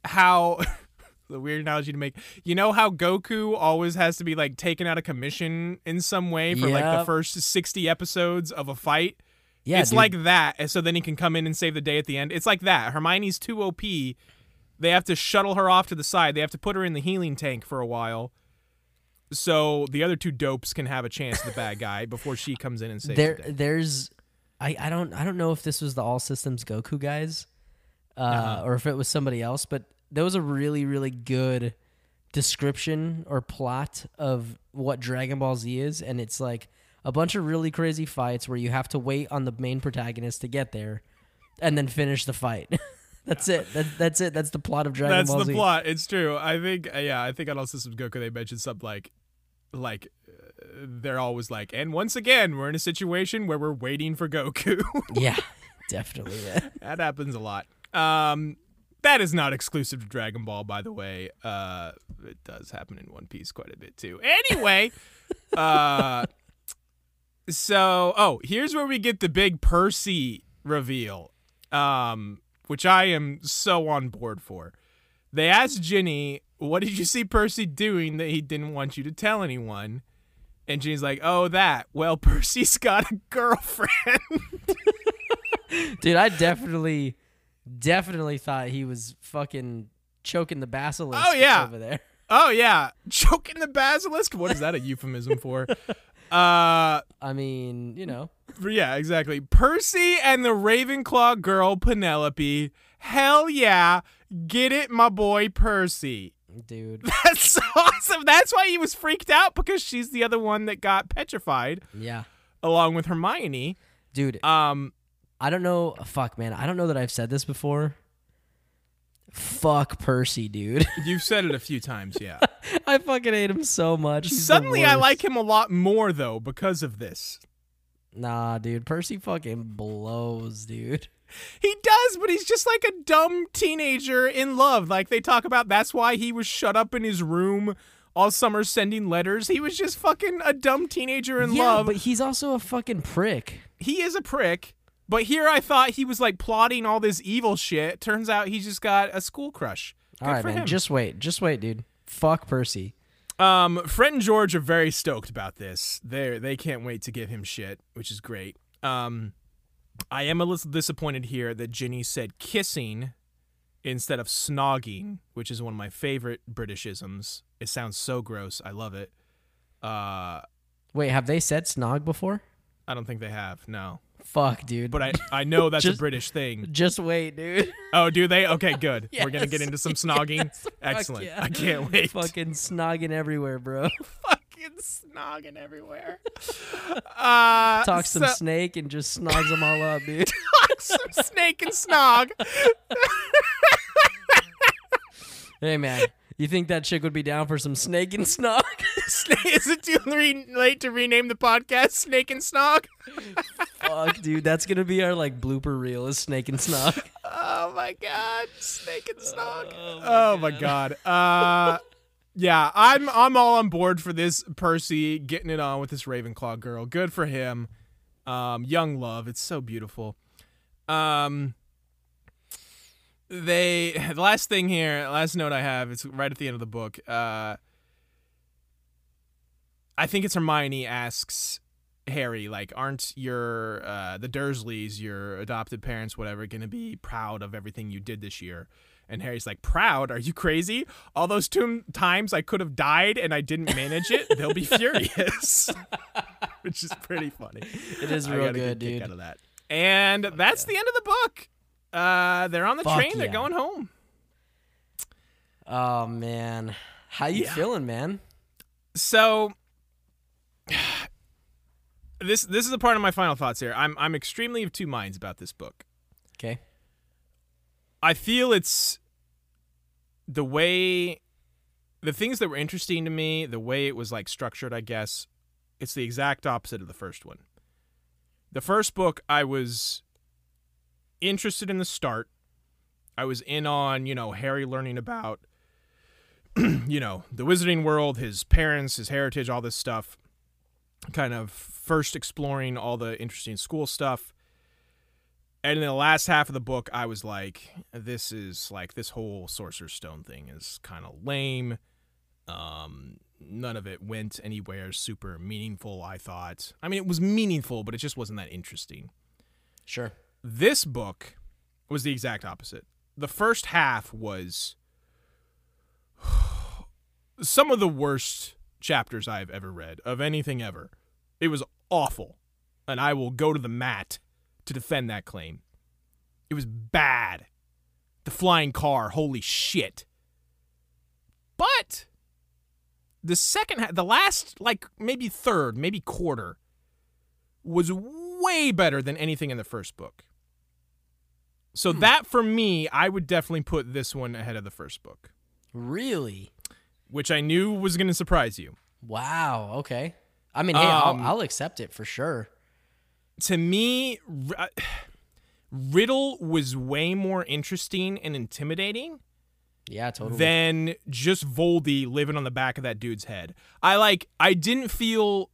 Speaker 2: how the weird analogy to make. You know how Goku always has to be like taken out of commission in some way for like the first 60 episodes of a fight?
Speaker 1: Yeah,
Speaker 2: it's
Speaker 1: dude.
Speaker 2: like that, and so then he can come in and save the day at the end. It's like that. Hermione's too OP. They have to shuttle her off to the side. They have to put her in the healing tank for a while, so the other two dopes can have a chance at the bad guy before she comes in and saves
Speaker 1: there
Speaker 2: the
Speaker 1: there's I, I don't I don't know if this was the all systems Goku guys uh,
Speaker 2: Uh-huh.
Speaker 1: or if it was somebody else, but there was a really really good description or plot of what Dragon Ball Z is, and it's like a bunch of really crazy fights where you have to wait on the main protagonist to get there, and then finish the fight. that's it. That, that's it. That's the plot of Dragon
Speaker 2: That's
Speaker 1: Ball Z.
Speaker 2: That's the plot. It's true. I think. Yeah, I think on All Systems Goku they mentioned something like, like. They're always like, and once again, we're in a situation where we're waiting for Goku.
Speaker 1: Yeah, definitely. Yeah.
Speaker 2: that happens a lot. Um, that is not exclusive to Dragon Ball, by the way. Uh, it does happen in One Piece quite a bit too. Anyway, uh, so oh, here's where we get the big Percy reveal, um, which I am so on board for. They asked Ginny, "What did you see Percy doing that he didn't want you to tell anyone?" And Ginny's like, "Oh, that. Well, Percy's got a girlfriend."
Speaker 1: Dude, I definitely, definitely thought he was fucking choking the basilisk.
Speaker 2: Oh, yeah.
Speaker 1: over there.
Speaker 2: Oh yeah, choking the basilisk. What is that a euphemism for? Uh,
Speaker 1: I mean, you know,
Speaker 2: yeah, exactly. Percy and the Ravenclaw girl Penelope. Hell yeah, get it, my boy Percy.
Speaker 1: Dude.
Speaker 2: That's awesome. That's why he was freaked out because she's the other one that got petrified,
Speaker 1: Yeah,
Speaker 2: along with Hermione.
Speaker 1: dude.
Speaker 2: Um,
Speaker 1: I don't know. Fuck, man. I don't know that I've said this before. Fuck Percy, dude.
Speaker 2: you've said it a few times, yeah.
Speaker 1: I fucking hate him so much. He's
Speaker 2: Suddenly, I like him a lot more though because of this.
Speaker 1: Nah, dude. Percy fucking blows, dude.
Speaker 2: He does, but he's just like a dumb teenager in love. Like they talk about that's why he was shut up in his room all summer sending letters. He was just fucking a dumb teenager in
Speaker 1: yeah,
Speaker 2: love.
Speaker 1: but he's also a fucking prick.
Speaker 2: he is a prick. But here I thought he was like plotting all this evil shit. Turns out he's just got a school crush. Good
Speaker 1: All right, man.
Speaker 2: him.
Speaker 1: Just wait. Just wait, dude. Fuck Percy.
Speaker 2: Um, Fred and George are very stoked about this. They they can't wait to give him shit, which is great. Um, I am a little disappointed here that Ginny said kissing instead of snogging, which is one of my favorite Britishisms. It sounds so gross. I love it. Uh,
Speaker 1: Wait, have they said snog before?
Speaker 2: I don't think they have. No,
Speaker 1: Fuck, dude.
Speaker 2: but I I know that's a British thing.
Speaker 1: just wait, dude.
Speaker 2: Oh, do they? Okay, good. We're gonna get into some snogging.
Speaker 1: Yes.
Speaker 2: Excellent.
Speaker 1: yeah.
Speaker 2: I can't wait.
Speaker 1: fucking snogging everywhere, bro.
Speaker 2: fucking snogging everywhere. Uh,
Speaker 1: Talk some
Speaker 2: so-
Speaker 1: snake and just snogs them all up, dude.
Speaker 2: Talk some snake and snog.
Speaker 1: hey, man. You think that chick would be down for some snake and snog?
Speaker 2: Snake- Is it too re- late to rename the podcast Snake and Snog?
Speaker 1: Fuck, dude. That's gonna be our like blooper reel is snake and snog.
Speaker 2: Oh my god, Snake and Snog. Oh my god. Uh yeah, I'm I'm all on board for this Percy getting it on with this Ravenclaw girl. Good for him. Um young love, it's so beautiful. Um they the last thing here, last note I have, it's right at the end of the book. Uh I think it's Hermione asks Harry, like, aren't your uh, the Dursleys, your adopted parents, whatever, gonna be proud of everything you did this year? And Harry's like, proud? Are you crazy? All those two times I could have died and I didn't manage it, they'll be furious. Which is pretty funny.
Speaker 1: It is real good, dude.
Speaker 2: Out of that. And that's the end of the book. Uh, they're on the
Speaker 1: Fuck
Speaker 2: train. They're going home.
Speaker 1: Oh man, how you
Speaker 2: Yeah.
Speaker 1: feeling, man?
Speaker 2: So this this is a part of my final thoughts here. I'm I'm extremely of two minds about this book. I feel it's the way the things that were interesting to me, the way it was like structured, I guess, it's the exact opposite of the first one. The first book I was interested in the start. I was in on, you know, Harry learning about you know, the wizarding world, his parents, his heritage, all this stuff. Kind of first exploring all the interesting school stuff. And in the last half of the book, I was like, this is like this whole Sorcerer's Stone thing is kind of lame. Um, none of it went anywhere super meaningful, I thought. I mean, it was meaningful, but it just wasn't that interesting.
Speaker 1: Sure.
Speaker 2: This book was the exact opposite. The first half was some of the worst chapters I've ever read of anything ever. It was awful. And I will go to the mat to defend that claim. It was bad. The flying car, holy shit. But the second the last like maybe third, maybe quarter was way better than anything in the first book. So that for me, I would definitely put this one ahead of the first book,
Speaker 1: Really?
Speaker 2: which I knew was going to surprise you.
Speaker 1: Wow. Okay. I mean, hey,
Speaker 2: Um,
Speaker 1: I'll, I'll accept it for sure.
Speaker 2: To me, R- uh, Riddle was way more interesting and intimidating
Speaker 1: Yeah, totally.
Speaker 2: than just Voldy living on the back of that dude's head. I like I didn't feel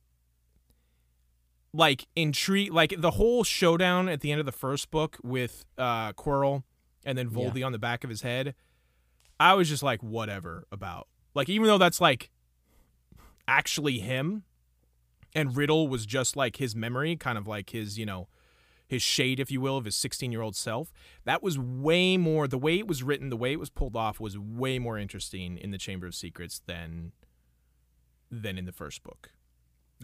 Speaker 2: like intrigued like the whole showdown at the end of the first book with uh Quirrell and then Voldy on the back of his head. I was just like whatever about. Like even though that's like actually him and Riddle was just like his memory, kind of like his, you know, his shade, if you will, of his 16 year old self. That was way more, the way it was written, the way it was pulled off was way more interesting in the Chamber of Secrets than than in the first book.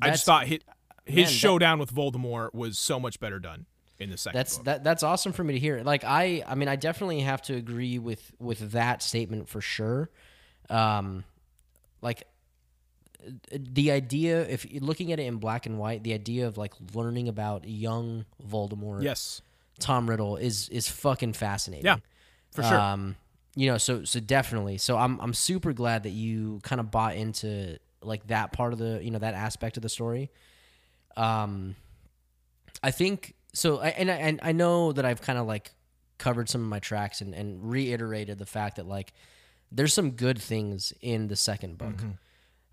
Speaker 2: I just thought his, his
Speaker 1: man, that-
Speaker 2: showdown with Voldemort was so much better done in the second
Speaker 1: that's
Speaker 2: book.
Speaker 1: that that's awesome for me to hear. Like I I mean I definitely have to agree with with that statement for sure. Um like the idea if you're looking at it in black and white, the idea of like learning about young Voldemort,
Speaker 2: yes,
Speaker 1: Tom Riddle is is fucking fascinating.
Speaker 2: Yeah, for sure.
Speaker 1: Um, you know, so so definitely. So I'm I'm super glad that you kind of bought into like that part of the you know that aspect of the story. Um, I think so, I, and I, and I know that I've kind of like covered some of my tracks and and reiterated the fact that like there's some good things in the second book.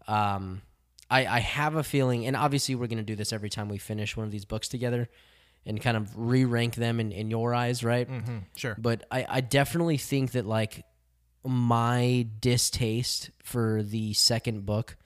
Speaker 1: Um, I I have a feeling, and obviously we're gonna do this every time we finish one of these books together. And kind of re-rank them in, in your eyes, right?
Speaker 2: hmm sure.
Speaker 1: but I, I definitely think that like my distaste for the second book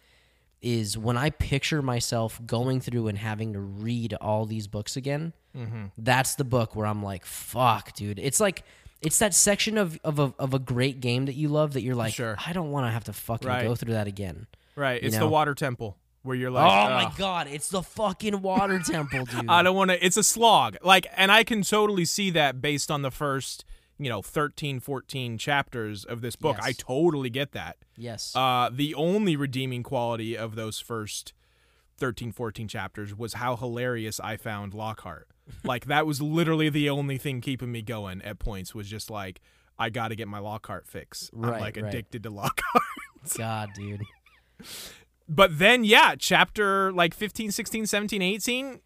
Speaker 1: is when I picture myself going through and having to read all these books again.
Speaker 2: Mm-hmm.
Speaker 1: That's the book where I'm like, fuck, dude. It's like it's that section of of a, of a great game that you love that you're like,
Speaker 2: Sure.
Speaker 1: I don't want to have to fucking
Speaker 2: Right.
Speaker 1: go through that again.
Speaker 2: Right, it's
Speaker 1: know?
Speaker 2: the Water Temple where you're like,
Speaker 1: oh
Speaker 2: like,
Speaker 1: my god, it's the fucking water temple, dude.
Speaker 2: I don't want to. It's a slog. Like, and I can totally see that based on the first, you know, 13, 14 chapters of this book. I totally get that.
Speaker 1: yes.
Speaker 2: Uh, the only redeeming quality of those first 13, 14 chapters was how hilarious I found Lockhart. like, that was literally the only thing keeping me going at points, was just like, I got to get my Lockhart fix. I'm
Speaker 1: Right,
Speaker 2: like
Speaker 1: right.
Speaker 2: addicted to Lockhart.
Speaker 1: god, dude.
Speaker 2: But then yeah chapter like 15 16 17 18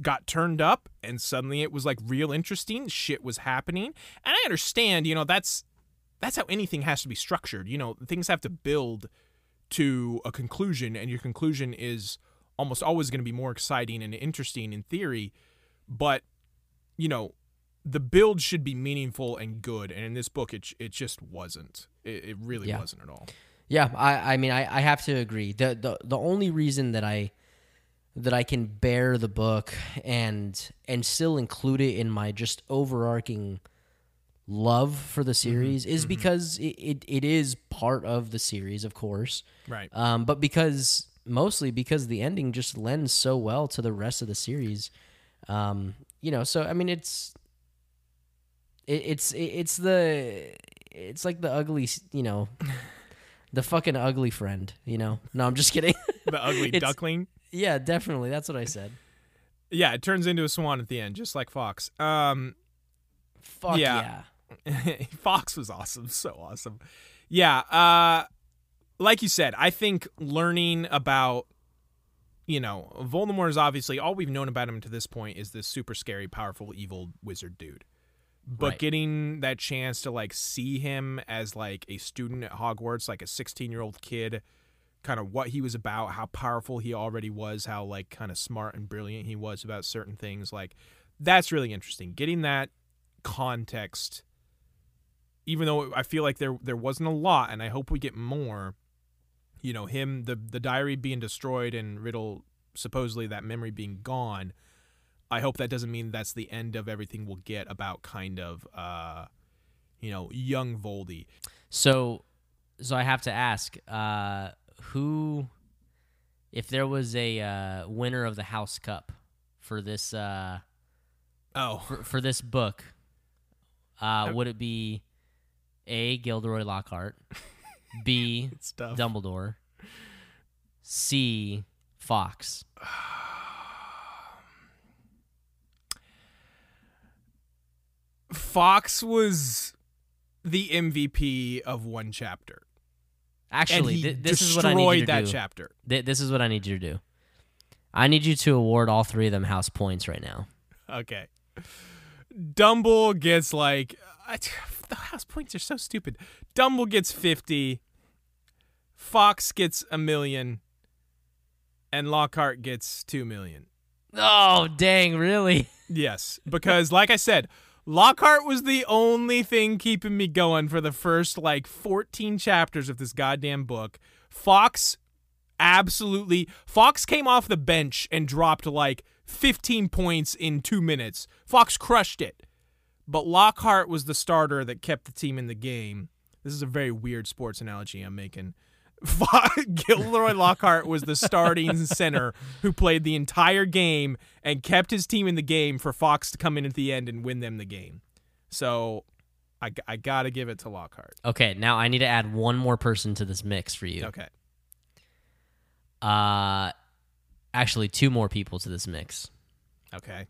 Speaker 2: got turned up and suddenly it was like real interesting. Shit was happening. And i understand you know that's that's how anything has to be structured. You know things have to build to a conclusion and your conclusion is almost always going to be more exciting and interesting in theory. But you know the build should be meaningful and good. And in this book it, it just wasn't. It, it really
Speaker 1: Yeah.
Speaker 2: wasn't at all
Speaker 1: Yeah, I, I mean, I, I have to agree. the the The only reason that I that I can bear the book and and still include it in my just overarching love for the series is because it, it, it is part of the series, of course.
Speaker 2: right
Speaker 1: Um, but because mostly because the ending just lends so well to the rest of the series. Um, you know, so I mean, it's it, it's it, it's the it's like the ugly, you know, the fucking ugly friend. You know, no, I'm just kidding.
Speaker 2: the ugly
Speaker 1: It's-
Speaker 2: duckling
Speaker 1: yeah, definitely, that's what I said.
Speaker 2: Yeah, it turns into a swan at the end, just like Fawkes. Um,
Speaker 1: Fuck
Speaker 2: Yeah.
Speaker 1: yeah.
Speaker 2: Fawkes was awesome, so awesome. Yeah, uh, like you said, I think learning about, you know, Voldemort is obviously all we've known about him to this point is this super scary, powerful, evil wizard dude. But
Speaker 1: Right.
Speaker 2: getting that chance to like see him as like a student at Hogwarts, like a 16 year old kid, kind of what he was about, how powerful he already was, how like kind of smart and brilliant he was about certain things, like that's really interesting. Getting that context, even though I feel like there there wasn't a lot, and I hope we get more. You know, him the the diary being destroyed and Riddle supposedly that memory being gone. I hope that doesn't mean that's the end of everything we'll get about kind of uh you know, young Voldy.
Speaker 1: So, so I have to ask, uh, who, if there was a uh, winner of the House Cup for this uh,
Speaker 2: Oh,
Speaker 1: for, for this book, uh, would it be A. Gilderoy Lockhart, B. Dumbledore, C. Fawkes?
Speaker 2: Fawkes was the MVP of one chapter.
Speaker 1: Actually, th- this is what I need you to
Speaker 2: that
Speaker 1: do.
Speaker 2: chapter.
Speaker 1: Th- this is what I need you to do. I need you to award all three of them house points right now.
Speaker 2: Okay. Dumble gets like I, the house points are so stupid. Dumble gets 50. Fawkes gets a million and Lockhart gets 2 million.
Speaker 1: Oh, dang, really?
Speaker 2: Yes, because like I said, Lockhart was the only thing keeping me going for the first like 14 chapters of this goddamn book. Fawkes absolutely Fawkes came off the bench and dropped like 15 points in 2 minutes. Fawkes crushed it. But Lockhart was the starter that kept the team in the game. This is a very weird sports analogy I'm making. Gilderoy Lockhart was the starting center who played the entire game and kept his team in the game for Fawkes to come in at the end and win them the game. So I, I got to give it to Lockhart.
Speaker 1: Okay, now I need to add one more person to this mix for you.
Speaker 2: Okay.
Speaker 1: Uh, actually, two more people to this mix.
Speaker 2: Okay.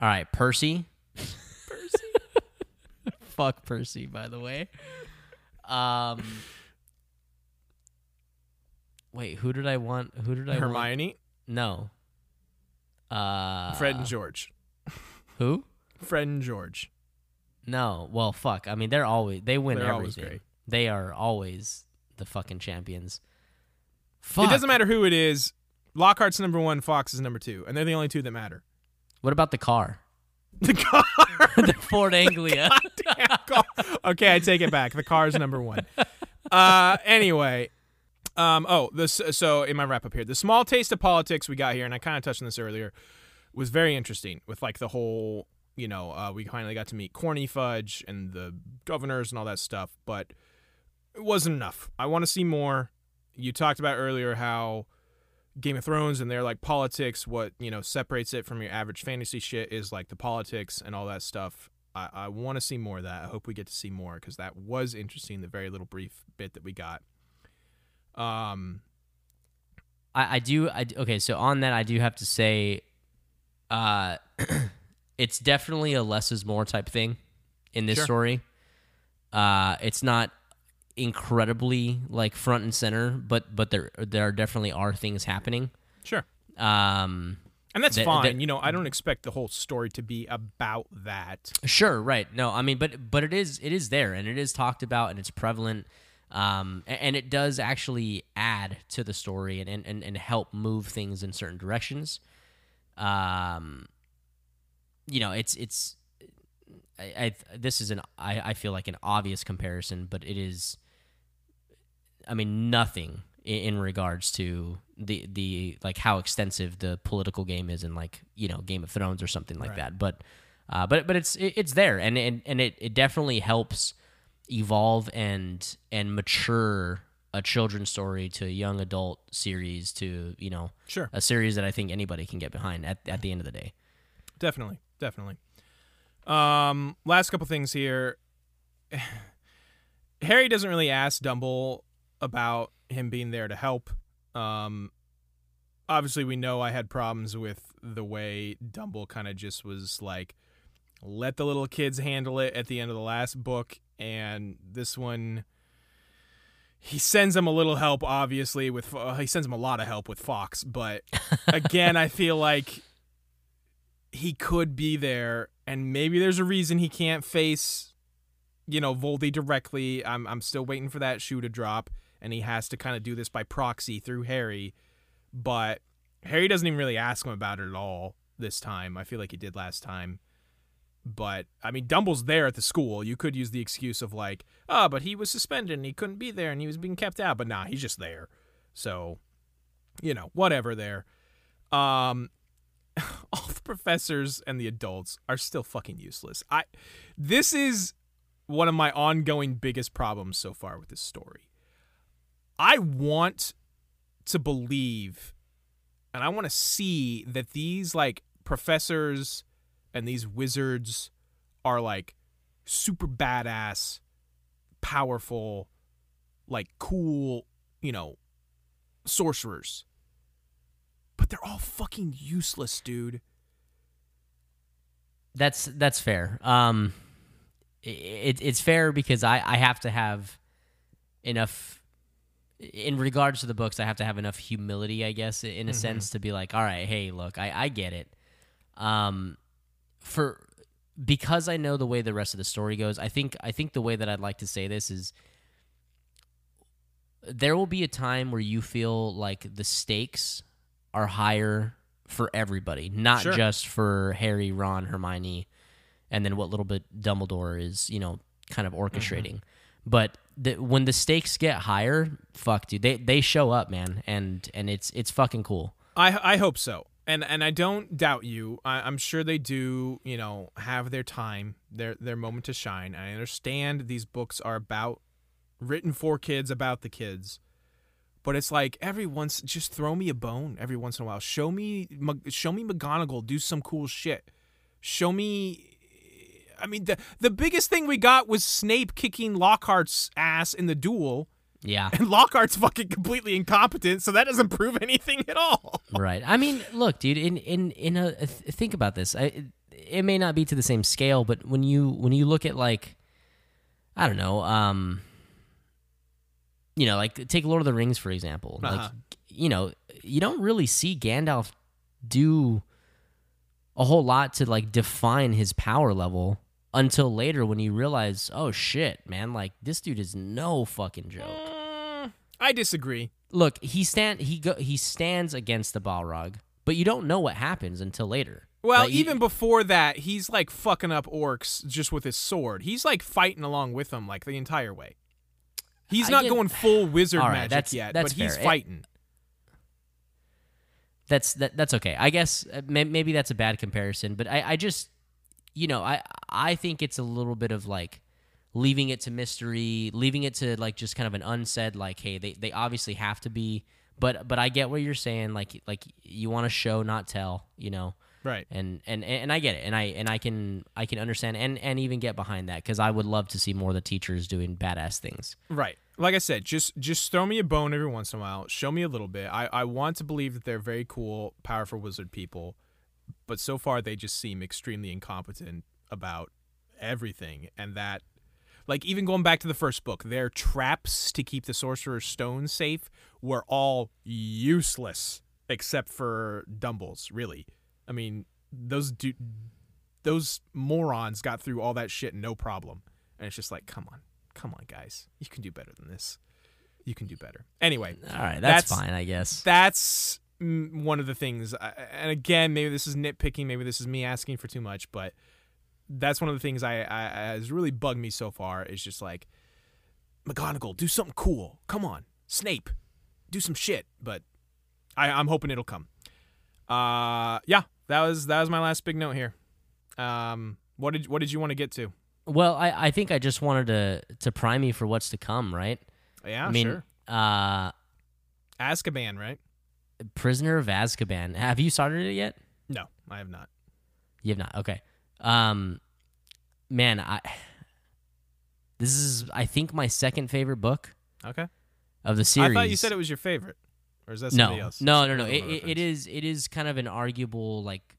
Speaker 1: All right, Percy.
Speaker 2: Percy.
Speaker 1: Fuck Percy, by the way. Um. Wait, who did I want? Who did I want?
Speaker 2: Hermione,
Speaker 1: No. Uh,
Speaker 2: Fred and George.
Speaker 1: Who?
Speaker 2: Fred and George.
Speaker 1: No. Well, fuck. I mean, they're always they win
Speaker 2: They're
Speaker 1: everything. They are always the fucking champions. Fuck.
Speaker 2: It doesn't matter who it is. Lockhart's number one, Fawkes is number two, and they're the only two that matter.
Speaker 1: What about the car?
Speaker 2: The car.
Speaker 1: the Ford Anglia.
Speaker 2: Damn car. Okay, I take it back. The car's number one. Uh, anyway, um, oh, this. So in my wrap up here, the small taste of politics we got here, and I kind of touched on this earlier, was very interesting with like the whole. You know, uh, we finally got to meet Corny Fudge and the governors and all that stuff, but it wasn't enough. I want to see more. You talked about earlier how Game of Thrones and their like politics, what you know separates it from your average fantasy shit is like the politics and all that stuff. I, I want to see more of that. I hope we get to see more because that was interesting. The very little brief bit that we got. Um,
Speaker 1: I, I do. I okay. So on that, I do have to say, uh, it's definitely a less is more type thing in this
Speaker 2: Sure.
Speaker 1: story. Uh, it's not incredibly like front and center, but but there there definitely are things happening.
Speaker 2: sure,
Speaker 1: Um,
Speaker 2: and that's
Speaker 1: That-
Speaker 2: fine.
Speaker 1: that-
Speaker 2: you know, I don't expect the whole story to be about that.
Speaker 1: Sure, right. No, I mean, but but it is it is there and it is talked about and it's prevalent, um, and, it does actually add to the story and, and, and, and help move things in certain directions. Um, you know, it's it's. I, I this is an I, I feel like an obvious comparison, but it is. I mean, nothing in, in regards to the the like how extensive the political game is in like you know Game of Thrones or something like
Speaker 2: Right.
Speaker 1: that. But uh, but but it's it, it's there and and, and it, it definitely helps evolve and and mature a children's story to a young adult series to you know
Speaker 2: Sure,
Speaker 1: a series that I think anybody can get behind at, at the end of the day.
Speaker 2: definitely, definitely. Um, last couple things here. Harry doesn't really ask Dumble about him being there to help. Um, obviously, we know I had problems with the way Dumble kind of just was like, let the little kids handle it at the end of the last book, and this one. He sends him a little help, obviously. With uh, he sends him a lot of help with Fawkes, but again, I feel like he could be there, and maybe there's a reason he can't face, you know, Voldy directly. I'm I'm still waiting for that shoe to drop, and he has to kind of do this by proxy through Harry. But Harry doesn't even really ask him about it at all this time. I feel like he did last time. But I mean, Dumble's there at the school. You could use the excuse of like, oh, but he was suspended and he couldn't be there and he was being kept out. But nah, he's just there. So, you know, whatever. There. Um, all the professors and the adults are still fucking useless. I this is one of my ongoing biggest problems so far with this story. I want to believe and I want to see that these like professors and these wizards are like super badass, powerful, like cool, you know, sorcerers. But they're all fucking useless, dude.
Speaker 1: That's that's fair. Um, it, it's fair because I I have to have enough in regards to the books. I have to have enough humility, I guess, in a
Speaker 2: Mhm.
Speaker 1: sense, to be like, all right, hey, look, I I get it. Um, for because I know the way the rest of the story goes, I think I think the way that I'd like to say this is there will be a time where you feel like the stakes are higher for everybody, not
Speaker 2: Sure.
Speaker 1: just for Harry, Ron, Hermione, and then what little bit Dumbledore is, you know, kind of mm-hmm. orchestrating. But the, when the stakes get higher, fuck, dude, they they show up, man, and and it's it's fucking cool.
Speaker 2: I I hope so, and and I don't doubt you. I, I'm sure they do. You know, have their time, their their moment to shine. I understand these books are about written for kids, about the kids, but it's like every once, just throw me a bone every once in a while. Show me, show me McGonagall do some cool shit. Show me. I mean, the the biggest thing we got was Snape kicking Lockhart's ass in the duel,
Speaker 1: Yeah,
Speaker 2: and Lockhart's fucking completely incompetent, so that doesn't prove anything at all.
Speaker 1: right. I mean, look, dude. In in in a think about this. I, it, may not be to the same scale, but when you when you look at like, I don't know, um, you know, like take Lord of the Rings for example. Like,
Speaker 2: Uh-huh.
Speaker 1: you know, you don't really see Gandalf do a whole lot to like define his power level until later when you realize, oh shit, man, like this dude is no fucking joke.
Speaker 2: Mm, I disagree.
Speaker 1: Look, he stand he go he stands against the Balrog, but you don't know what happens until later.
Speaker 2: Well,
Speaker 1: Like, you-
Speaker 2: even before that, he's like fucking up orcs just with his sword. He's like fighting along with them like the entire way. He's
Speaker 1: I
Speaker 2: not going full wizard
Speaker 1: right,
Speaker 2: magic
Speaker 1: that's-
Speaker 2: yet,
Speaker 1: that's
Speaker 2: but he's
Speaker 1: fair. It-
Speaker 2: fighting.
Speaker 1: that's that, that's okay. I guess uh, maybe that's a bad comparison, but I, I just you know I I think it's a little bit of like leaving it to mystery, leaving it to like just kind of an unsaid like hey they they obviously have to be, but but I get what you're saying like like you want to show not tell, you know.
Speaker 2: Right.
Speaker 1: And, and and I get it, and I and I can I can understand and and even get behind that because I would love to see more of the teachers doing badass things.
Speaker 2: Right. Like I said, just just throw me a bone every once in a while. Show me a little bit. I, I want to believe that they're very cool, powerful wizard people, but so far they just seem extremely incompetent about everything. And that, like, even going back to the first book, their traps to keep the Sorcerer's Stone safe were all useless except for Dumbles, really. I mean, those du- those morons got through all that shit no problem. And it's just like, come on. Come on, guys. You can do better than this. You can do better. Anyway,
Speaker 1: All right, that's,
Speaker 2: That's-
Speaker 1: fine, I guess.
Speaker 2: that's one of the things. And again, maybe this is nitpicking. Maybe this is me asking for too much, but that's one of the things I, I has really bugged me so far. Is just like McGonagall, do something cool. Come on, Snape, do some shit. But I, I'm hoping it'll come. Uh, yeah, that was that was my last big note here. Um, what did what did you want to get to?
Speaker 1: Well, I, I think I just wanted to to prime you for what's to come, right?
Speaker 2: Yeah,
Speaker 1: I mean,
Speaker 2: sure.
Speaker 1: uh,
Speaker 2: Azkaban, right?
Speaker 1: Prisoner of Azkaban. Have you started it yet?
Speaker 2: No, I have not.
Speaker 1: You have not. Okay. Um, man, I this is I think my second favorite book
Speaker 2: Okay.
Speaker 1: of the series.
Speaker 2: I thought you said it was your favorite, or is that somebody
Speaker 1: no,
Speaker 2: else?
Speaker 1: no, no, no.
Speaker 2: Another
Speaker 1: It, it, it is it is kind of an arguable like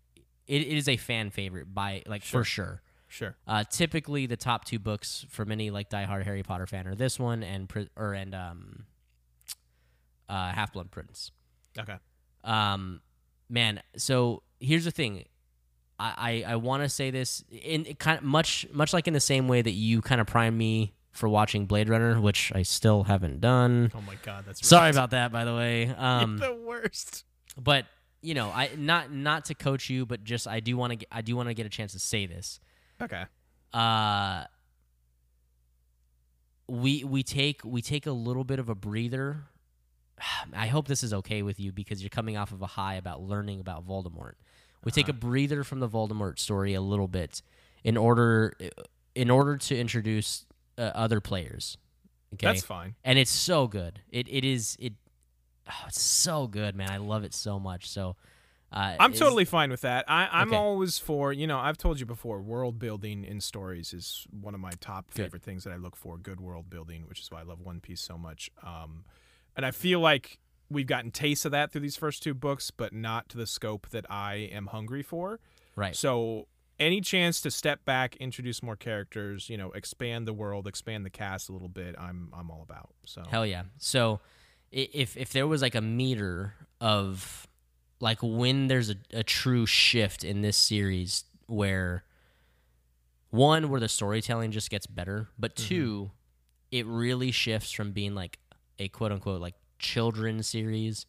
Speaker 1: it, it is a fan favorite by like
Speaker 2: Sure.
Speaker 1: for sure.
Speaker 2: Sure.
Speaker 1: Uh, typically, the top two books for many like diehard Harry Potter fan are this one and or and um, uh, Half Blood Prince.
Speaker 2: Okay.
Speaker 1: Um, man, so here's the thing. I, I, I want to say this in it kind of much much like in the same way that you kind of primed me for watching Blade Runner, which I still haven't done.
Speaker 2: Oh my god, that's
Speaker 1: Sorry about that, by the way. Um,
Speaker 2: the worst.
Speaker 1: but you know, I not not to coach you, but just I do want to I do want to get a chance to say this.
Speaker 2: Okay.
Speaker 1: Uh, we we take we take a little bit of a breather. I hope this is okay with you because you're coming off of a high about learning about Voldemort. We take a breather from the Voldemort story a little bit in order in order to introduce uh, other players. Okay,
Speaker 2: That's fine.
Speaker 1: and it's so good. It it is it. Oh, it's so good, man. I love it so much. So, uh,
Speaker 2: I'm totally fine with that. I, I'm
Speaker 1: Okay.
Speaker 2: always for, you know, I've told you before, world building in stories is one of my top
Speaker 1: Good.
Speaker 2: favorite things that I look for. Good world building, which is why I love One Piece so much. Um, and I feel like we've gotten tastes of that through these first two books, but not to the scope that I am hungry for.
Speaker 1: Right.
Speaker 2: So any chance to step back, introduce more characters, you know, expand the world, expand the cast a little bit, I'm I'm all about. So
Speaker 1: Hell yeah. So if if there was like a meter of like when there's a, a true shift in this series where one where the storytelling just gets better, but
Speaker 2: Mm-hmm.
Speaker 1: 2 it really shifts from being like a quote unquote like children series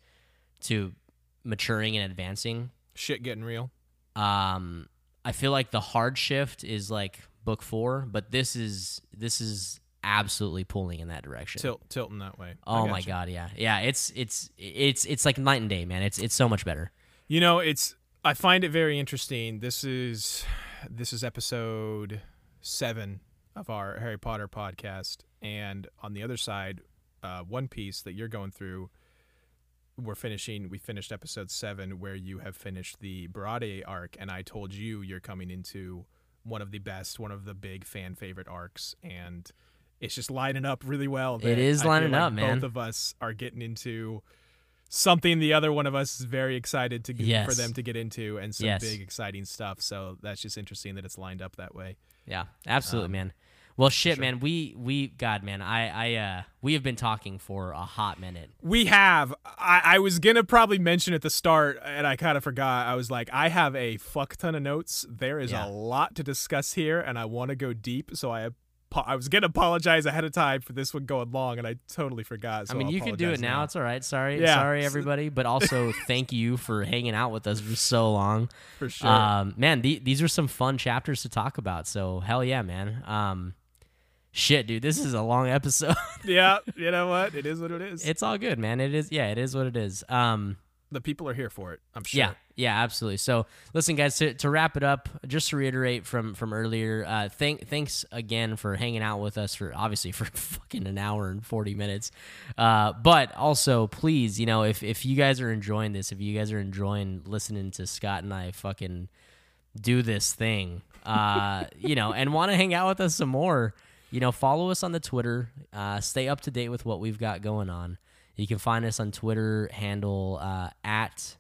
Speaker 1: to maturing and advancing.
Speaker 2: shit getting real.
Speaker 1: Um I feel like the hard shift is like book 4, but this is this is absolutely pulling in that direction.
Speaker 2: Tilt tilting that way.
Speaker 1: Oh my
Speaker 2: gotcha.
Speaker 1: god, yeah, yeah. It's it's it's it's like night and day, man. It's it's so much better.
Speaker 2: You know, it's I find it very interesting. This is this is episode seven of our Harry Potter podcast, and on the other side, uh, One Piece that you're going through. We're finishing. We finished episode seven, where you have finished the Baratie arc, and I told you you're coming into one of the best, one of the big fan favorite arcs, and it's just lining up really well.
Speaker 1: It is lining
Speaker 2: like
Speaker 1: up, man.
Speaker 2: Both of us are getting into something the other one of us is very excited to get,
Speaker 1: Yes.
Speaker 2: for them to get into and some
Speaker 1: Yes.
Speaker 2: big exciting stuff. So that's just interesting that it's lined up that way.
Speaker 1: Yeah, absolutely,
Speaker 2: Um,
Speaker 1: man. Well, shit,
Speaker 2: sure.
Speaker 1: man. We we God, man. I I uh we have been talking for a hot minute.
Speaker 2: We have. I, I was gonna probably mention at the start, and I kind of forgot. I was like, I have a fuck ton of notes. There is
Speaker 1: Yeah.
Speaker 2: a lot to discuss here, and I want to go deep. So I, I was gonna apologize ahead of time for this one going long, and I totally forgot. So
Speaker 1: I mean,
Speaker 2: I'll
Speaker 1: you can do it
Speaker 2: apologize
Speaker 1: now. It's all right. Sorry,
Speaker 2: Yeah.
Speaker 1: sorry, everybody. But also, thank you for hanging out with us for so long.
Speaker 2: for sure.
Speaker 1: Um, man, the, these are some fun chapters to talk about. So hell yeah, man. Um, shit, dude, this is a long episode.
Speaker 2: yeah, you know what? It is what it is.
Speaker 1: it's all good, man. It is. Yeah, it is what it is. Um.
Speaker 2: the people are here for it. I'm sure.
Speaker 1: Yeah, yeah, absolutely. So, listen, guys, to, to wrap it up, just to reiterate from from earlier, uh, thank thanks again for hanging out with us for obviously for fucking an hour and forty minutes. Uh, but also, please, you know, if if you guys are enjoying this, if you guys are enjoying listening to Scott and I fucking do this thing, uh, you know, and want to hang out with us some more, you know, follow us on the Twitter. Uh, stay up to date with what we've got going on. You can find us on Twitter handle uh, at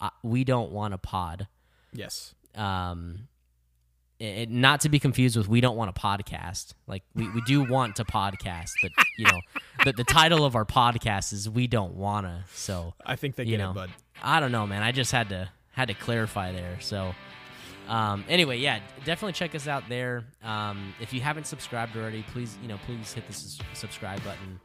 Speaker 1: uh, we don't want a pod.
Speaker 2: Yes.
Speaker 1: Um, it, not to be confused with we don't want a podcast. Like we, we do want to podcast, but you know, the, the title of our podcast is we don't wanna. So
Speaker 2: I think they
Speaker 1: You
Speaker 2: get
Speaker 1: know.
Speaker 2: it, bud.
Speaker 1: I don't know, man. I just had to had to clarify there. So um, anyway, yeah, definitely check us out there. Um, if you haven't subscribed already, please you know please hit the sus- subscribe button.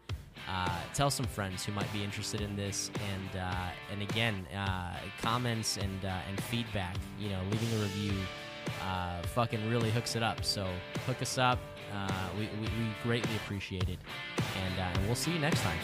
Speaker 1: Uh, tell some friends who might be interested in this, and uh, and again, uh, comments and uh, and feedback. You know, leaving a review uh, fucking really hooks it up. So hook us up. Uh, we, we, we greatly appreciate it, and, and we'll see you next time.